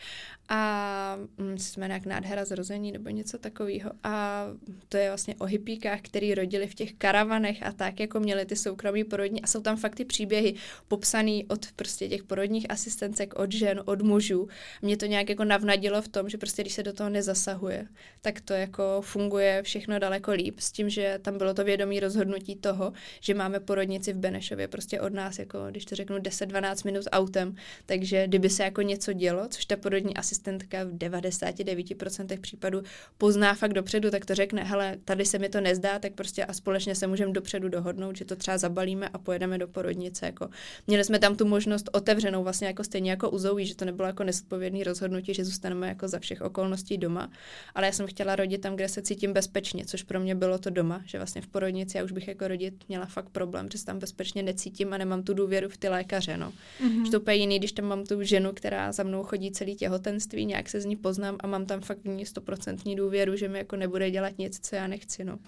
a hm, jsme nějak nádhera zrození nebo něco takového a to je vlastně o hypíkách, který rodili v těch karavanech a tak jako měli ty soukromí porodní a jsou tam fakt ty příběhy popsaný od prostě těch porodních asistencek, od žen, od mužů. Mě to nějak jako navnadilo v tom, že prostě když se do toho nezasahuje, tak to jako funguje všechno daleko líp s tím, že tam bylo to vědomí rozhodnutí toho, že máme porodnici v Benešově prostě od nás, jako když to řeknu 10-12 minut autem, takže kdyby se jako něco dělo, což ta porodní asistentka v 99% případů pozná fakt dopředu, tak to řekne, hele, tady se mi to nezdá, tak prostě a společně se můžeme dopředu dohodnout, že to třeba zabalíme a pojedeme do porodnice. Jako. Měli jsme tam tu možnost otevřenou, vlastně jako stejně jako u Zoe, že to nebylo jako nespovědný rozhodnutí, že zůstaneme jako za všech okolností doma, ale já jsem chtěla rodit tam, kde se cítím bezpečně, což pro mě bylo to doma, že vlastně v porodnici já už bych jako rodit měla fakt problém, že se tam bezpečně necítím a nemám tu důvěru v ty lékaře. No. Mm-hmm. Že to úplně jiný, když tam mám tu ženu, která za mnou chodí celý těhotenství, nějak se z ní poznám a mám tam fakt v ní stoprocentní důvěru, že mi jako nebude dělat nic, co já nechci. No.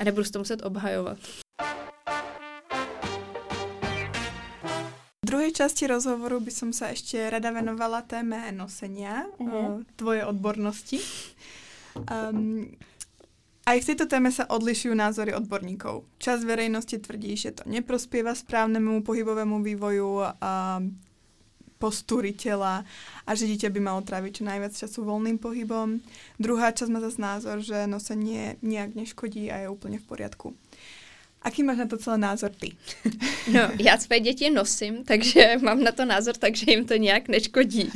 A nebudu se to muset obhajovat. V druhé části rozhovoru by som sa ešte rada venovala téme nosenia, uh-huh. tvoje odbornosti. Um, aj v tejto téme sa odlišujú názory odborníkov. Čas verejnosti tvrdí, že to neprospieva správnemu pohybovému vývoju a postúry tela a že dieťa by malo tráviť čo najviac času voľným pohybom. Druhá časť má zase názor, že nosenie nejak neškodí a je úplne v poriadku. Aký máš na to celý názor ty? No, já své děti nosím, takže mám na to názor, takže jim to nějak neškodí.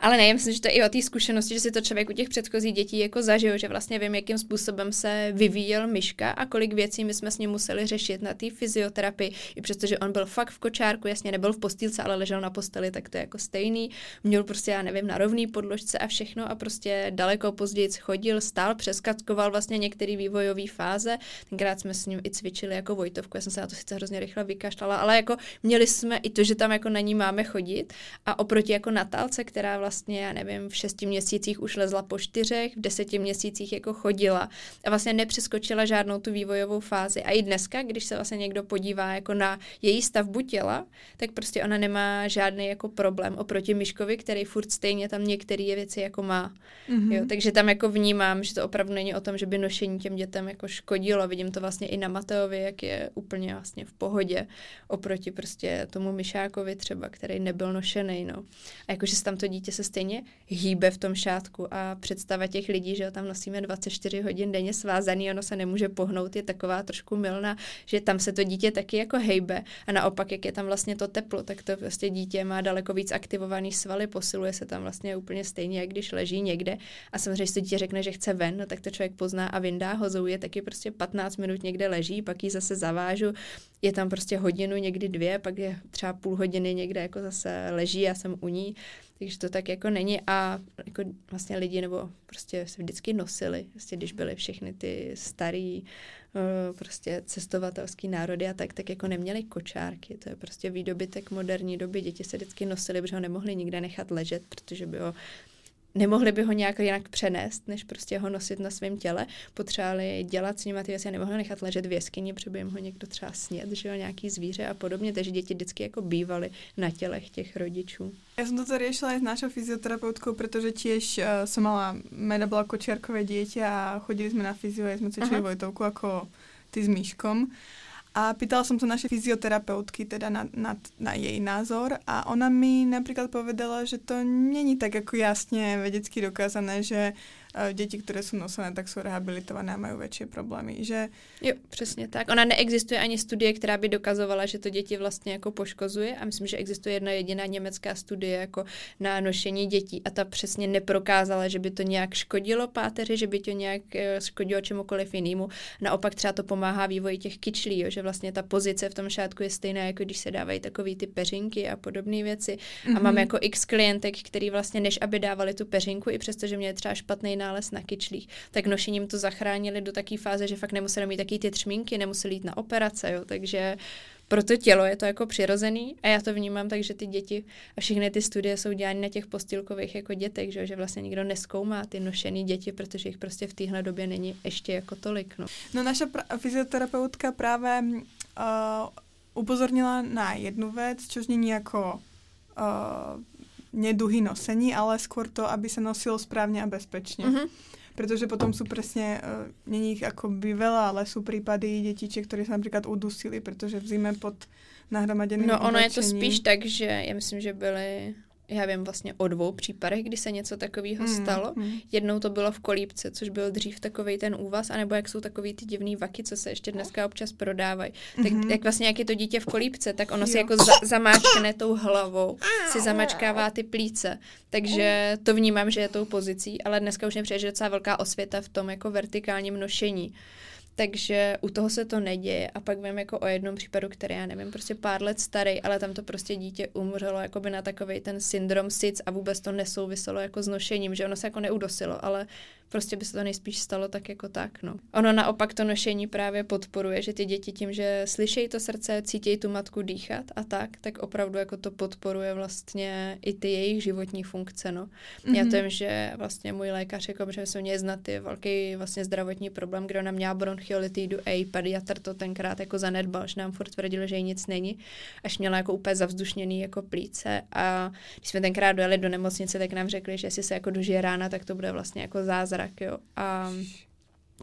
Ale ne, myslím, že to je i o té zkušenosti, že si to člověk u těch předchozích dětí jako zažil, že vlastně vím, jakým způsobem se vyvíjel myška a kolik věcí my jsme s ním museli řešit na té fyzioterapii, i přestože on byl fakt v kočárku, jasně nebyl v postýlce, ale ležel na posteli, tak to je jako stejný. Měl prostě, já nevím, na rovný podložce a všechno a prostě daleko později chodil, stál, přeskatkoval vlastně některé vývojové fáze. Tenkrát jsme s ním i cvičili jako jako Vojtovku, já jsem se na to sice hrozně rychle vykašlala, ale jako měli jsme i to, že tam jako na ní máme chodit a oproti jako Natálce, která vlastně, já nevím, v šesti měsících už lezla po čtyřech, v deseti měsících jako chodila a vlastně nepřeskočila žádnou tu vývojovou fázi. A i dneska, když se vlastně někdo podívá jako na její stavbu těla, tak prostě ona nemá žádný jako problém oproti Myškovi, který furt stejně tam některé věci jako má. Mm-hmm. Jo, takže tam jako vnímám, že to opravdu není o tom, že by nošení těm dětem jako škodilo. Vidím to vlastně i na Mateovi, jak je úplně vlastně v pohodě oproti prostě tomu myšákovi třeba, který nebyl nošený, no. A jakože se tam to dítě se stejně hýbe v tom šátku a představa těch lidí, že ho tam nosíme 24 hodin denně svázaný, ono se nemůže pohnout, je taková trošku milná, že tam se to dítě taky jako hejbe a naopak, jak je tam vlastně to teplo, tak to prostě dítě má daleko víc aktivovaný svaly, posiluje se tam vlastně úplně stejně, jak když leží někde a samozřejmě, když to dítě řekne, že chce ven, no, tak to člověk pozná a vyndá ho, zouje taky prostě 15 minut někde leží, pak jí zase zase zavážu, je tam prostě hodinu, někdy dvě, pak je třeba půl hodiny někde jako zase leží, já jsem u ní, takže to tak jako není. A jako vlastně lidi nebo prostě se vždycky nosili, prostě když byly všechny ty starý eh, prostě cestovatelský národy a tak, tak jako neměli kočárky, to je prostě výdobytek moderní doby, děti se vždycky nosily, protože ho nemohli nikde nechat ležet, protože by ho nemohli by ho nějak jinak přenést, než prostě ho nosit na svém těle. Potřebovali dělat s nimi ty věci a nemohli nechat ležet v jeskyni, protože by jim ho někdo třeba sněd, že jo, nějaký zvíře a podobně. Takže děti vždycky jako bývaly na tělech těch rodičů. Já jsem toto riešila i s našou fyzioterapeutkou, protože tiež uh, som mala, Meda bola kočiarkové dieťa a chodili sme na fyzio a sme cvičili Vojtovku ako ty s Myškom. A pýtala som sa našej fyzioterapeutky teda na, na, na jej názor a ona mi napríklad povedala, že to není tak ako jasne vedecky dokázané, že uh, děti, které jsou nosené, tak jsou rehabilitované a mají větší problémy. Že... Jo, přesně tak. Ona neexistuje ani studie, která by dokazovala, že to děti vlastně jako poškozuje a myslím, že existuje jedna jediná německá studie jako na nošení dětí a ta přesně neprokázala, že by to nějak škodilo páteři, že by to nějak eh, škodilo čemukoliv jinému. Naopak třeba to pomáhá vývoji těch kyčlí, jo, že vlastně ta pozice v tom šátku je stejná, jako když se dávají takový ty peřinky a podobné věci. Mm-hmm. A mhm. mám jako x klientek, který vlastně než aby dávali tu peřinku, i přesto, že měli třeba špatný nález na kyčlích, tak nošením to zachránili do takové fáze, že fakt nemuseli mít taky ty třmínky, nemuseli jít na operace, jo, takže pro to tělo je to jako přirozený a já to vnímám tak, že ty děti a všechny ty studie jsou dělány na těch postýlkových jako dětech, že, že vlastně nikdo neskoumá ty nošený děti, protože jich prostě v téhle době není ještě jako tolik. No, no naša pra- fyzioterapeutka právě uh, upozornila na jednu věc, což není jako uh, neduhy nosení, ale skôr to, aby se nosilo správně a bezpečně. Mm-hmm. Protože potom jsou přesně, uh, není jich by veľa, ale jsou případy dětiček, které se například udusili, protože v zime pod nahromaděným No ono je to spíš tak, že já myslím, že byly já vím vlastně o dvou případech, kdy se něco takového mm, stalo. Mm. Jednou to bylo v kolípce, což byl dřív takový ten úvaz, anebo jak jsou takový ty divný vaky, co se ještě dneska občas prodávají. Mm-hmm. Tak mhm. jak vlastně jak je to dítě v kolípce, tak ono jo. si jako za, zamáčkne tou hlavou, si zamačkává ty plíce. Takže to vnímám, že je tou pozicí, ale dneska už nepřijde, že docela velká osvěta v tom jako vertikálním nošení takže u toho se to neděje. A pak vím jako o jednom případu, který já nevím, prostě pár let starý, ale tam to prostě dítě umřelo jakoby na takový ten syndrom SIDS a vůbec to nesouviselo jako s nošením, že ono se jako neudosilo, ale prostě by se to nejspíš stalo tak jako tak, no. Ono naopak to nošení právě podporuje, že ty děti tím, že slyšejí to srdce, cítějí tu matku dýchat a tak, tak opravdu jako to podporuje vlastně i ty jejich životní funkce, no. Mm-hmm. Já tím, že vlastně můj lékař jako, že jsem měl znat ty velký vlastně zdravotní problém, kde ona měla bronchiolitidu A, pediatr to tenkrát jako zanedbal, že nám furt tvrdil, že jí nic není, až měla jako úplně zavzdušněný jako plíce a když jsme tenkrát dojeli do nemocnice, tak nám řekli, že jestli se jako dožije rána, tak to bude vlastně jako zázrak zázrak, jo. A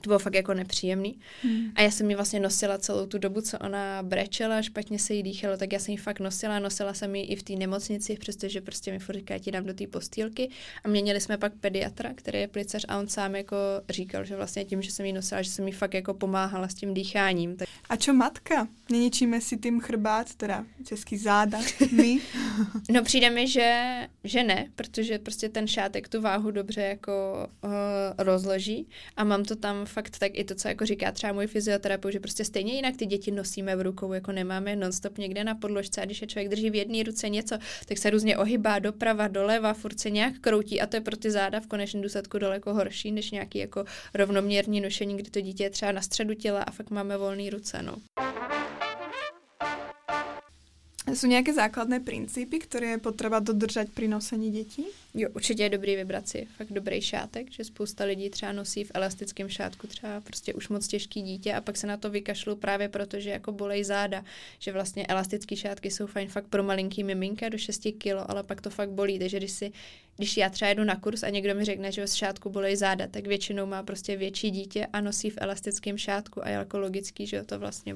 to bylo fakt jako nepříjemný. Hmm. A já jsem ji vlastně nosila celou tu dobu, co ona brečela, špatně se jí dýchalo, tak já jsem ji fakt nosila. Nosila jsem ji i v té nemocnici, přestože prostě mi furt říká, ti dám do té postýlky. A měnili jsme pak pediatra, který je plicař a on sám jako říkal, že vlastně tím, že jsem ji nosila, že jsem jí fakt jako pomáhala s tím dýcháním. Tak... A čo matka? Neničíme si tím chrbát, teda český záda, my? no přijde mi, že, že ne, protože prostě ten šátek tu váhu dobře jako uh, rozloží a mám to tam fakt tak i to, co jako říká třeba můj fyzioterapeut, že prostě stejně jinak ty děti nosíme v rukou, jako nemáme nonstop někde na podložce a když je člověk drží v jedné ruce něco, tak se různě ohybá doprava, doleva, furt se nějak kroutí a to je pro ty záda v konečném důsledku daleko horší, než nějaký jako rovnoměrný nošení, kdy to dítě je třeba na středu těla a fakt máme volné ruce, no. Jsou nějaké základné principy, které je potřeba dodržet při nosení dětí? Jo, určitě je dobrý vybrat si fakt dobrý šátek, že spousta lidí třeba nosí v elastickém šátku třeba prostě už moc těžký dítě a pak se na to vykašlu právě proto, že jako bolej záda, že vlastně elastické šátky jsou fajn fakt pro malinký miminka do 6 kilo, ale pak to fakt bolí, takže když si když já třeba jedu na kurz a někdo mi řekne, že v šátku bolej záda, tak většinou má prostě větší dítě a nosí v elastickém šátku a je jako logický, že to vlastně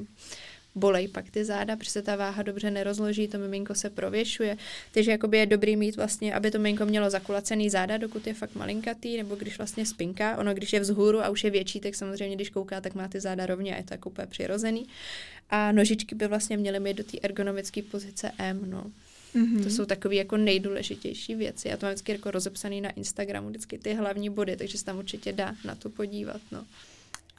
bolej pak ty záda, protože se ta váha dobře nerozloží, to miminko se prověšuje. Takže jakoby je dobrý mít vlastně, aby to miminko mělo zakulacený záda, dokud je fakt malinkatý, nebo když vlastně spinká. Ono, když je vzhůru a už je větší, tak samozřejmě, když kouká, tak má ty záda rovně a je to jako úplně přirozený. A nožičky by vlastně měly mít do té ergonomické pozice M, no. Mm-hmm. To jsou takové jako nejdůležitější věci. Já to mám vždycky jako rozepsaný na Instagramu, vždycky ty hlavní body, takže se tam určitě dá na to podívat. No.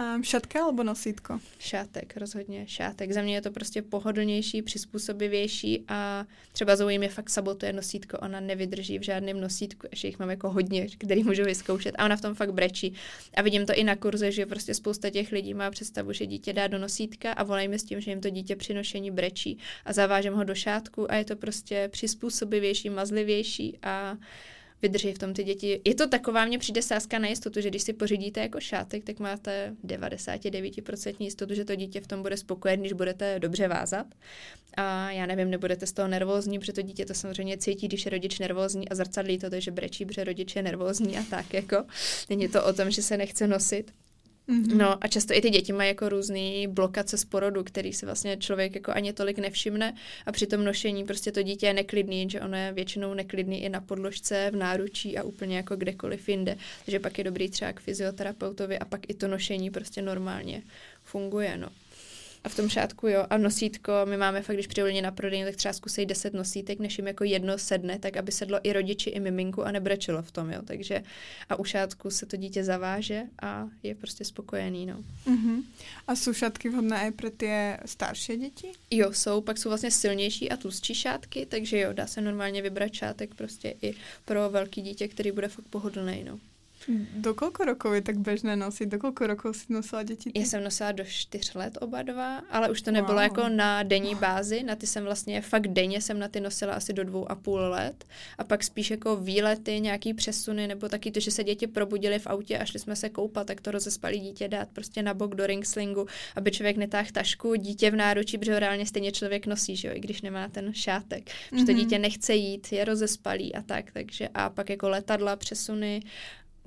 Um, šatka alebo nosítko? Šátek, rozhodně šátek. Za mě je to prostě pohodlnější, přizpůsobivější a třeba Zoe mě fakt sabotuje nosítko, ona nevydrží v žádném nosítku, ještě jich mám jako hodně, který můžu vyzkoušet a ona v tom fakt brečí. A vidím to i na kurze, že prostě spousta těch lidí má představu, že dítě dá do nosítka a volají mi s tím, že jim to dítě při nošení brečí a zavážem ho do šátku a je to prostě přizpůsobivější, mazlivější a vydrží v tom ty děti. Je to taková, mně přijde sázka na jistotu, že když si pořídíte jako šátek, tak máte 99% jistotu, že to dítě v tom bude spokojené, když budete dobře vázat. A já nevím, nebudete z toho nervózní, protože to dítě to samozřejmě cítí, když je rodič nervózní a zrcadlí to, že brečí, protože rodič je nervózní a tak jako. Není to o tom, že se nechce nosit. Mm-hmm. No a často i ty děti mají jako různý blokace z porodu, který si vlastně člověk jako ani tolik nevšimne a při tom nošení prostě to dítě je neklidný, že ono je většinou neklidný i na podložce, v náručí a úplně jako kdekoliv jinde. Takže pak je dobrý třeba k fyzioterapeutovi a pak i to nošení prostě normálně funguje, no. A v tom šátku, jo. A nosítko, my máme fakt, když přijdou na prodejně, tak třeba zkusej 10 nosítek, než jim jako jedno sedne, tak aby sedlo i rodiči, i miminku a nebrečelo v tom, jo. Takže a u šátku se to dítě zaváže a je prostě spokojený, no. Uh-huh. A jsou šátky vhodné i pro ty starší děti? Jo, jsou, pak jsou vlastně silnější a tlustší šátky, takže jo, dá se normálně vybrat šátek prostě i pro velký dítě, který bude fakt pohodlný, no. Do kolko rokov je tak bežné nosit? Do kolko rokov si nosila děti? Ty? Já jsem nosila do čtyř let oba dva, ale už to nebylo wow. jako na denní bázi. Na ty jsem vlastně fakt denně jsem na ty nosila asi do dvou a půl let. A pak spíš jako výlety, nějaký přesuny, nebo taky to, že se děti probudili v autě a šli jsme se koupat, tak to rozespalý dítě dát prostě na bok do ringslingu, aby člověk netáhl tašku, dítě v náručí, protože reálně stejně člověk nosí, že jo, i když nemá ten šátek. Protože mm-hmm. to mhm. dítě nechce jít, je rozespalý a tak, takže a pak jako letadla, přesuny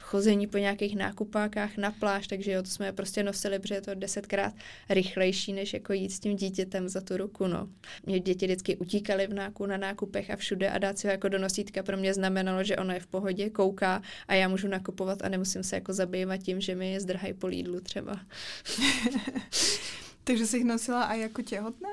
chození po nějakých nákupákách na pláž, takže jo, to jsme prostě nosili, protože je to desetkrát rychlejší, než jako jít s tím dítětem za tu ruku, no. Mě děti vždycky utíkaly v náku, na nákupech a všude a dát si ho jako do nosítka pro mě znamenalo, že ona je v pohodě, kouká a já můžu nakupovat a nemusím se jako zabývat tím, že mi zdrhají po lídlu třeba. Takže jsi jich nosila a jako těhotná?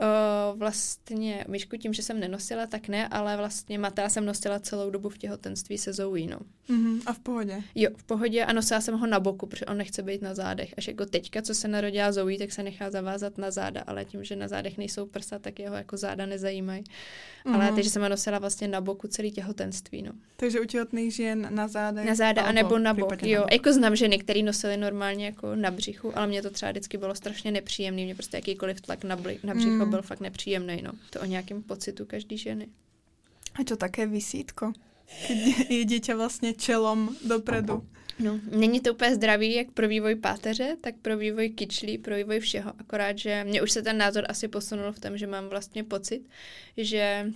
O, vlastně myšku tím, že jsem nenosila, tak ne, ale vlastně Matá jsem nosila celou dobu v těhotenství se Zoe, no. Mm-hmm. A v pohodě? Jo, v pohodě a nosila jsem ho na boku, protože on nechce být na zádech. Až jako teďka, co se narodila Zoe, tak se nechá zavázat na záda, ale tím, že na zádech nejsou prsa, tak jeho jako záda nezajímají. Mm-hmm. Ale takže jsem ho nosila vlastně na boku celý těhotenství, no. Takže u těhotných žen na záda? Na záda, anebo na bok, jo. Na bok. Jako znám ženy, které nosily normálně jako na břichu, ale mě to třeba vždycky bylo strašně nepříjemné. Mě prostě jakýkoliv tlak na, bli, na břicho mm. byl fakt nepříjemný, no. To o nějakém pocitu každý ženy. A to také vysítko? Keď je dítě vlastně čelom dopredu. No, není to úplně zdravý jak pro vývoj páteře, tak pro vývoj kyčlí, pro vývoj všeho. Akorát, že mě už se ten názor asi posunul v tom, že mám vlastně pocit, že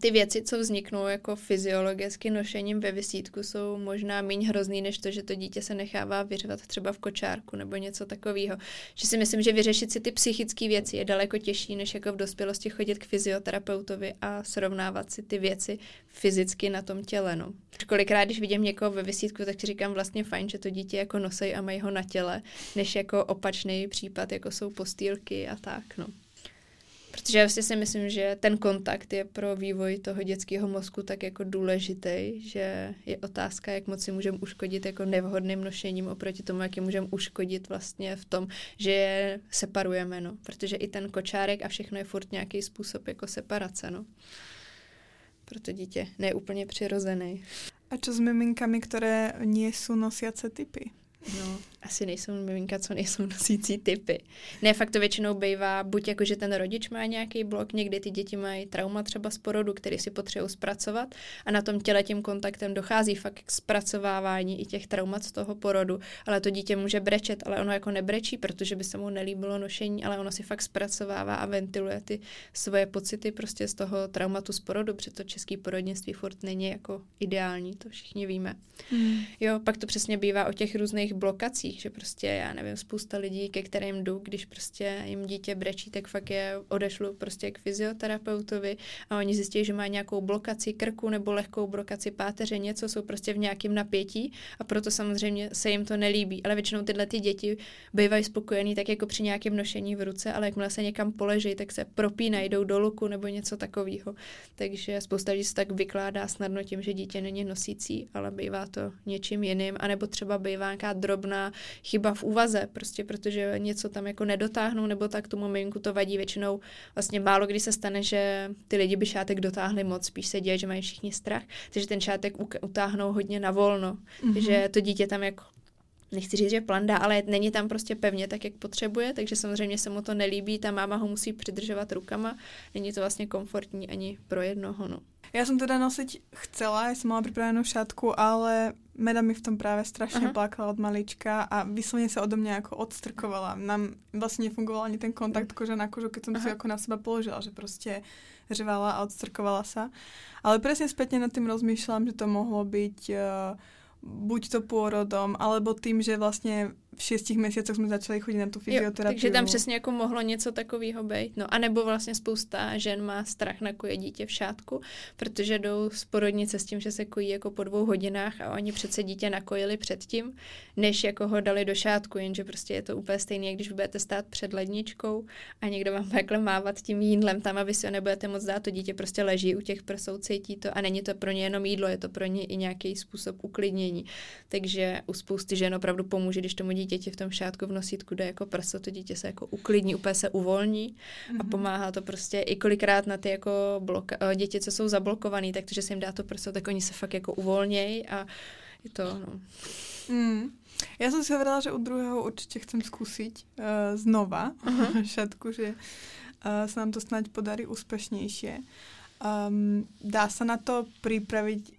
ty věci, co vzniknou jako fyziologicky nošením ve vysítku, jsou možná méně hrozný, než to, že to dítě se nechává vyřvat třeba v kočárku nebo něco takového. Že si myslím, že vyřešit si ty psychické věci je daleko těžší, než jako v dospělosti chodit k fyzioterapeutovi a srovnávat si ty věci fyzicky na tom těle. No. Kolikrát, když vidím někoho ve vysítku, tak si říkám vlastně fajn, že to dítě jako nosej a mají ho na těle, než jako opačný případ, jako jsou postýlky a tak. No. Protože vlastně si myslím, že ten kontakt je pro vývoj toho dětského mozku tak jako důležitý, že je otázka, jak moc si můžeme uškodit jako nevhodným nošením oproti tomu, jak je můžeme uškodit vlastně v tom, že je separujeme, no. Protože i ten kočárek a všechno je furt nějaký způsob jako separace, no. Pro to dítě ne úplně přirozený. A co s miminkami, které nie jsou nosiace typy? No, asi nejsou miminka, co nejsou nosící typy. Ne, fakt to většinou bývá buď jako, že ten rodič má nějaký blok, někdy ty děti mají trauma třeba z porodu, který si potřebují zpracovat a na tom těle tím kontaktem dochází fakt k zpracovávání i těch traumat z toho porodu, ale to dítě může brečet, ale ono jako nebrečí, protože by se mu nelíbilo nošení, ale ono si fakt zpracovává a ventiluje ty svoje pocity prostě z toho traumatu z porodu, protože to český porodnictví furt není jako ideální, to všichni víme. Mm. Jo, pak to přesně bývá o těch různých blokacích, že prostě, já nevím, spousta lidí, ke kterým jdu, když prostě jim dítě brečí, tak fakt je odešlu prostě k fyzioterapeutovi a oni zjistí, že má nějakou blokaci krku nebo lehkou blokaci páteře, něco jsou prostě v nějakém napětí a proto samozřejmě se jim to nelíbí. Ale většinou tyhle ty děti bývají spokojený tak jako při nějakém nošení v ruce, ale jakmile se někam poleží, tak se propínají, jdou do luku nebo něco takového. Takže spousta lidí se tak vykládá snadno tím, že dítě není nosící, ale bývá to něčím jiným, anebo třeba bývá nějaká drobná chyba v úvaze, prostě protože něco tam jako nedotáhnou, nebo tak tomu miminku to vadí většinou. Vlastně málo kdy se stane, že ty lidi by šátek dotáhli moc, spíš se děje, že mají všichni strach, takže ten šátek utáhnou hodně na volno, mm-hmm. že to dítě tam jako nechci říct, že planda, ale není tam prostě pevně tak, jak potřebuje, takže samozřejmě se mu to nelíbí, ta máma ho musí přidržovat rukama, není to vlastně komfortní ani pro jednoho, no. Já jsem teda nosiť chcela, já jsem mala připravenou šatku, ale Meda mi v tom právě strašně Aha. plakala od malička a vyslovně se odo mě jako odstrkovala. Nám vlastně nefungoval ani ten kontakt kože na kožu, keď jsem Aha. si jako na seba položila, že prostě řvala a odstrkovala se. Ale přesně zpětně nad tím rozmýšlám, že to mohlo být uh, buď to pôrodom, alebo tým, že vlastně v šestich měsících jsme začali chodit na tu fyzioterapii. takže tam přesně jako mohlo něco takového být. No a nebo vlastně spousta žen má strach na koje dítě v šátku, protože jdou z porodnice s tím, že se kojí jako po dvou hodinách a oni přece dítě nakojili předtím, než jako ho dali do šátku, jenže prostě je to úplně stejné, když budete stát před ledničkou a někdo vám takhle mávat tím jídlem tam, aby si ho nebudete moc dát, to dítě prostě leží u těch prsou, cítí to a není to pro ně jenom jídlo, je to pro ně i nějaký způsob uklidnění. Takže u spousty žen opravdu pomůže, když tomu dítěti v tom šátku v nosítku jde jako prso, to dítě se jako uklidní, úplně se uvolní mm-hmm. a mhm. pomáhá to prostě i kolikrát na ty jako bloka- eh, děti, co jsou zablokované, tak to, že se jim dá to prso, tak oni se fakt jako uvolnějí a je to, no. Mm. Já jsem si hovorila, že u druhého určitě chcem zkusit uh, znova uh-huh. šatku, že uh, se nám to snad podarí úspěšnější. Um, dá se na to připravit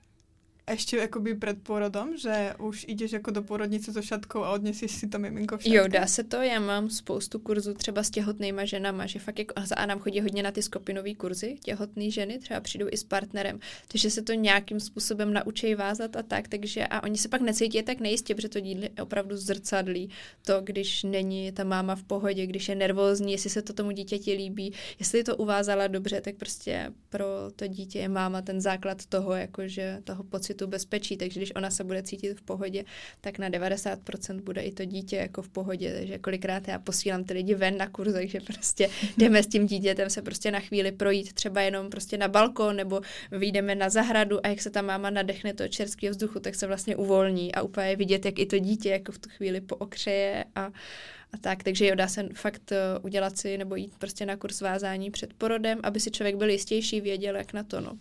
ještě jakoby před porodom, že už jdeš jako do porodnice so šatkou a odnesíš si to miminko v šatku? Jo, dá se to. Já mám spoustu kurzů třeba s těhotnýma ženama, že fakt jako, a nám chodí hodně na ty skupinové kurzy, těhotné ženy, třeba přijdou i s partnerem, takže se to nějakým způsobem naučí vázat a tak, takže a oni se pak necítí tak nejistě, protože to díl je opravdu zrcadlí. To, když není ta máma v pohodě, když je nervózní, jestli se to tomu dítěti líbí, jestli to uvázala dobře, tak prostě pro to dítě je máma ten základ toho, jakože toho pocitu pocitu bezpečí, takže když ona se bude cítit v pohodě, tak na 90% bude i to dítě jako v pohodě, takže kolikrát já posílám ty lidi ven na kurz, takže prostě jdeme s tím dítětem se prostě na chvíli projít, třeba jenom prostě na balkon, nebo vyjdeme na zahradu a jak se ta máma nadechne to čerstvého vzduchu, tak se vlastně uvolní a úplně vidět, jak i to dítě jako v tu chvíli pookřeje a a tak. Takže jo, dá se fakt eh, udělat si nebo jít prostě na kurz vázání před porodem, aby si člověk byl jistější, věděl, jak na to. No.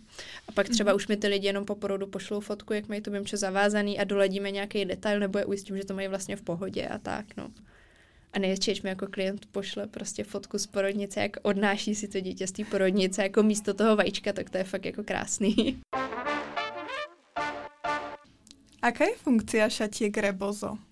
A pak třeba mm-hmm. už mi ty lidi jenom po porodu pošlou fotku, jak mají to mimče zavázaný a doledíme nějaký detail, nebo je ujistím, že to mají vlastně v pohodě a tak. No. A nejčeč mi jako klient pošle prostě fotku z porodnice, jak odnáší si to dítě z té porodnice jako místo toho vajíčka, tak to je fakt jako krásný. Aká je funkcia šatiek Rebozo?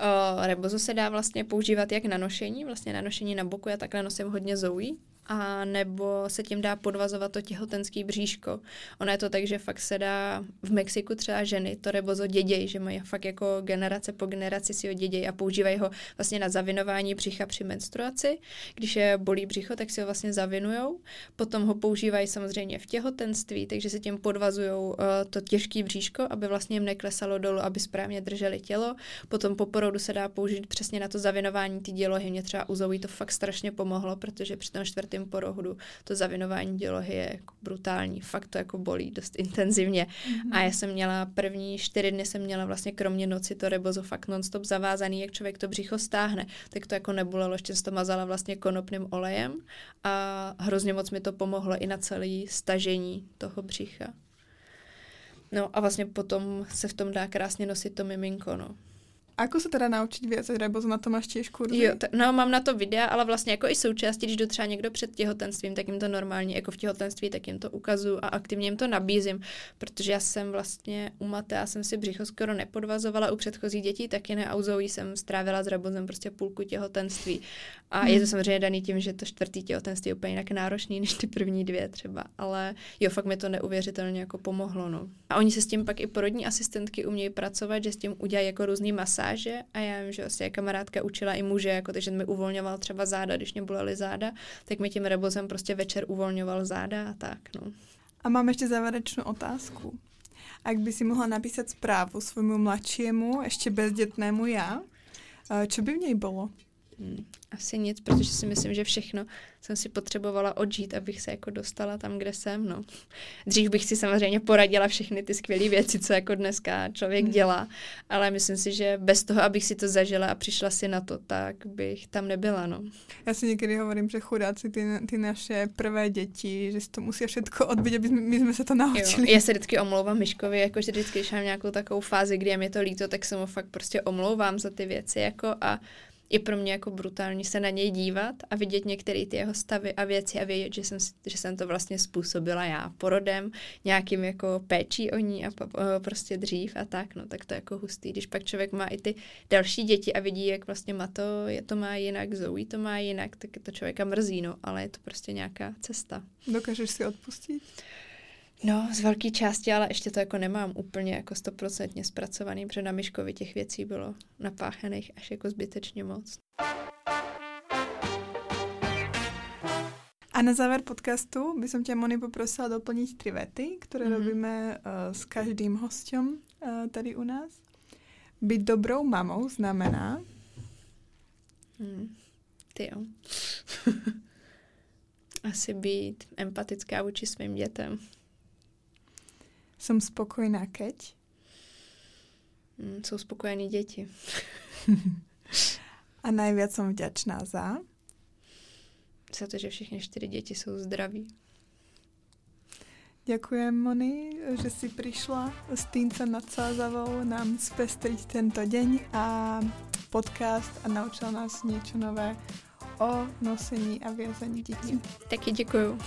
Uh, rebozo se dá vlastně používat jak na nošení, vlastně na nošení na boku, já takhle nosím hodně Zoe, a nebo se tím dá podvazovat to těhotenský bříško. Ono je to tak, že fakt se dá v Mexiku třeba ženy to rebozo děděj, že mají fakt jako generace po generaci si ho děděj a používají ho vlastně na zavinování břicha při menstruaci. Když je bolí břicho, tak si ho vlastně zavinujou. Potom ho používají samozřejmě v těhotenství, takže se tím podvazují uh, to těžký bříško, aby vlastně jim neklesalo dolů, aby správně drželi tělo. Potom po porodu se dá použít přesně na to zavinování ty dělohy. Mě třeba u Zoe to fakt strašně pomohlo, protože při tom čtvrtém čtvrtém porohodu to zavinování dělohy je jako brutální, fakt to jako bolí dost intenzivně. Mm-hmm. A já jsem měla první čtyři dny jsem měla vlastně kromě noci to rebozo fakt nonstop zavázaný, jak člověk to břicho stáhne, tak to jako nebolelo, ještě to mazala vlastně konopným olejem a hrozně moc mi to pomohlo i na celý stažení toho břicha. No a vlastně potom se v tom dá krásně nosit to miminko, no. Ako se teda naučit víc, nebo na to máš těž kurzy? Jo, t- no mám na to videa, ale vlastně jako i součástí, když jdu třeba někdo před těhotenstvím, tak jim to normálně, jako v těhotenství, tak jim to ukazuju a aktivně jim to nabízím, protože já jsem vlastně u Mate, já jsem si břicho skoro nepodvazovala, u předchozích dětí taky ne, a jsem strávila s Rebozem prostě půlku těhotenství. A hmm. je to samozřejmě daný tím, že to čtvrtý těhotenství je úplně jinak náročný než ty první dvě třeba, ale jo, fakt mi to neuvěřitelně jako pomohlo, no. A oni se s tím pak i porodní asistentky umějí pracovat, že s tím udělají jako masa masáže a já vím, že vlastně kamarádka učila i muže, jako takže mi uvolňoval třeba záda, když mě bolely záda, tak mi tím rebozem prostě večer uvolňoval záda a tak, no. A mám ještě závěrečnou otázku. Ak by si mohla napísat zprávu svojmu mladšímu, ještě bezdětnému já, co by v něj bylo? Asi nic, protože si myslím, že všechno jsem si potřebovala odžít, abych se jako dostala tam, kde jsem, no. Dřív bych si samozřejmě poradila všechny ty skvělé věci, co jako dneska člověk hmm. dělá, ale myslím si, že bez toho, abych si to zažila a přišla si na to, tak bych tam nebyla, no. Já si někdy hovorím, že chudáci ty, ty naše prvé děti, že si to musí všechno odbít, aby my jsme se to naučili. Jo, já se vždycky omlouvám Myškovi, jako že vždycky, když mám nějakou takovou fázi, kdy je mi to líto, tak se mu fakt prostě omlouvám za ty věci, jako a je pro mě jako brutální se na něj dívat a vidět některé ty jeho stavy a věci a vědět, že jsem, že jsem to vlastně způsobila já porodem, nějakým jako péčí o ní a prostě dřív a tak, no tak to je jako hustý. Když pak člověk má i ty další děti a vidí, jak vlastně má to, je to má jinak, Zoe to má jinak, tak to člověka mrzí, no, ale je to prostě nějaká cesta. Dokážeš si odpustit? No, z velké části, ale ještě to jako nemám úplně jako stoprocentně zpracovaný, protože na Myškovi těch věcí bylo napáchaných až jako zbytečně moc. A na záver podcastu by som ťa, Moni, poprosila doplniť tri vety, ktoré mm-hmm. robíme uh, s každým hostem uh, tady u nás. Byť dobrou mamou znamená... Hmm. Ty jo. Asi být empatická vůči svým dětem. Som spokojná, keď? Hmm, jsou spokojení děti. A najviac som vďačná za? za to, že všechny čtyři děti jsou zdraví. Ďakujem, Moni, že si prišla s Týnca nad Sázavou nám spestriť tento deň a podcast a naučila nás niečo nové o nosení a vězení dětí. Taky děkuju.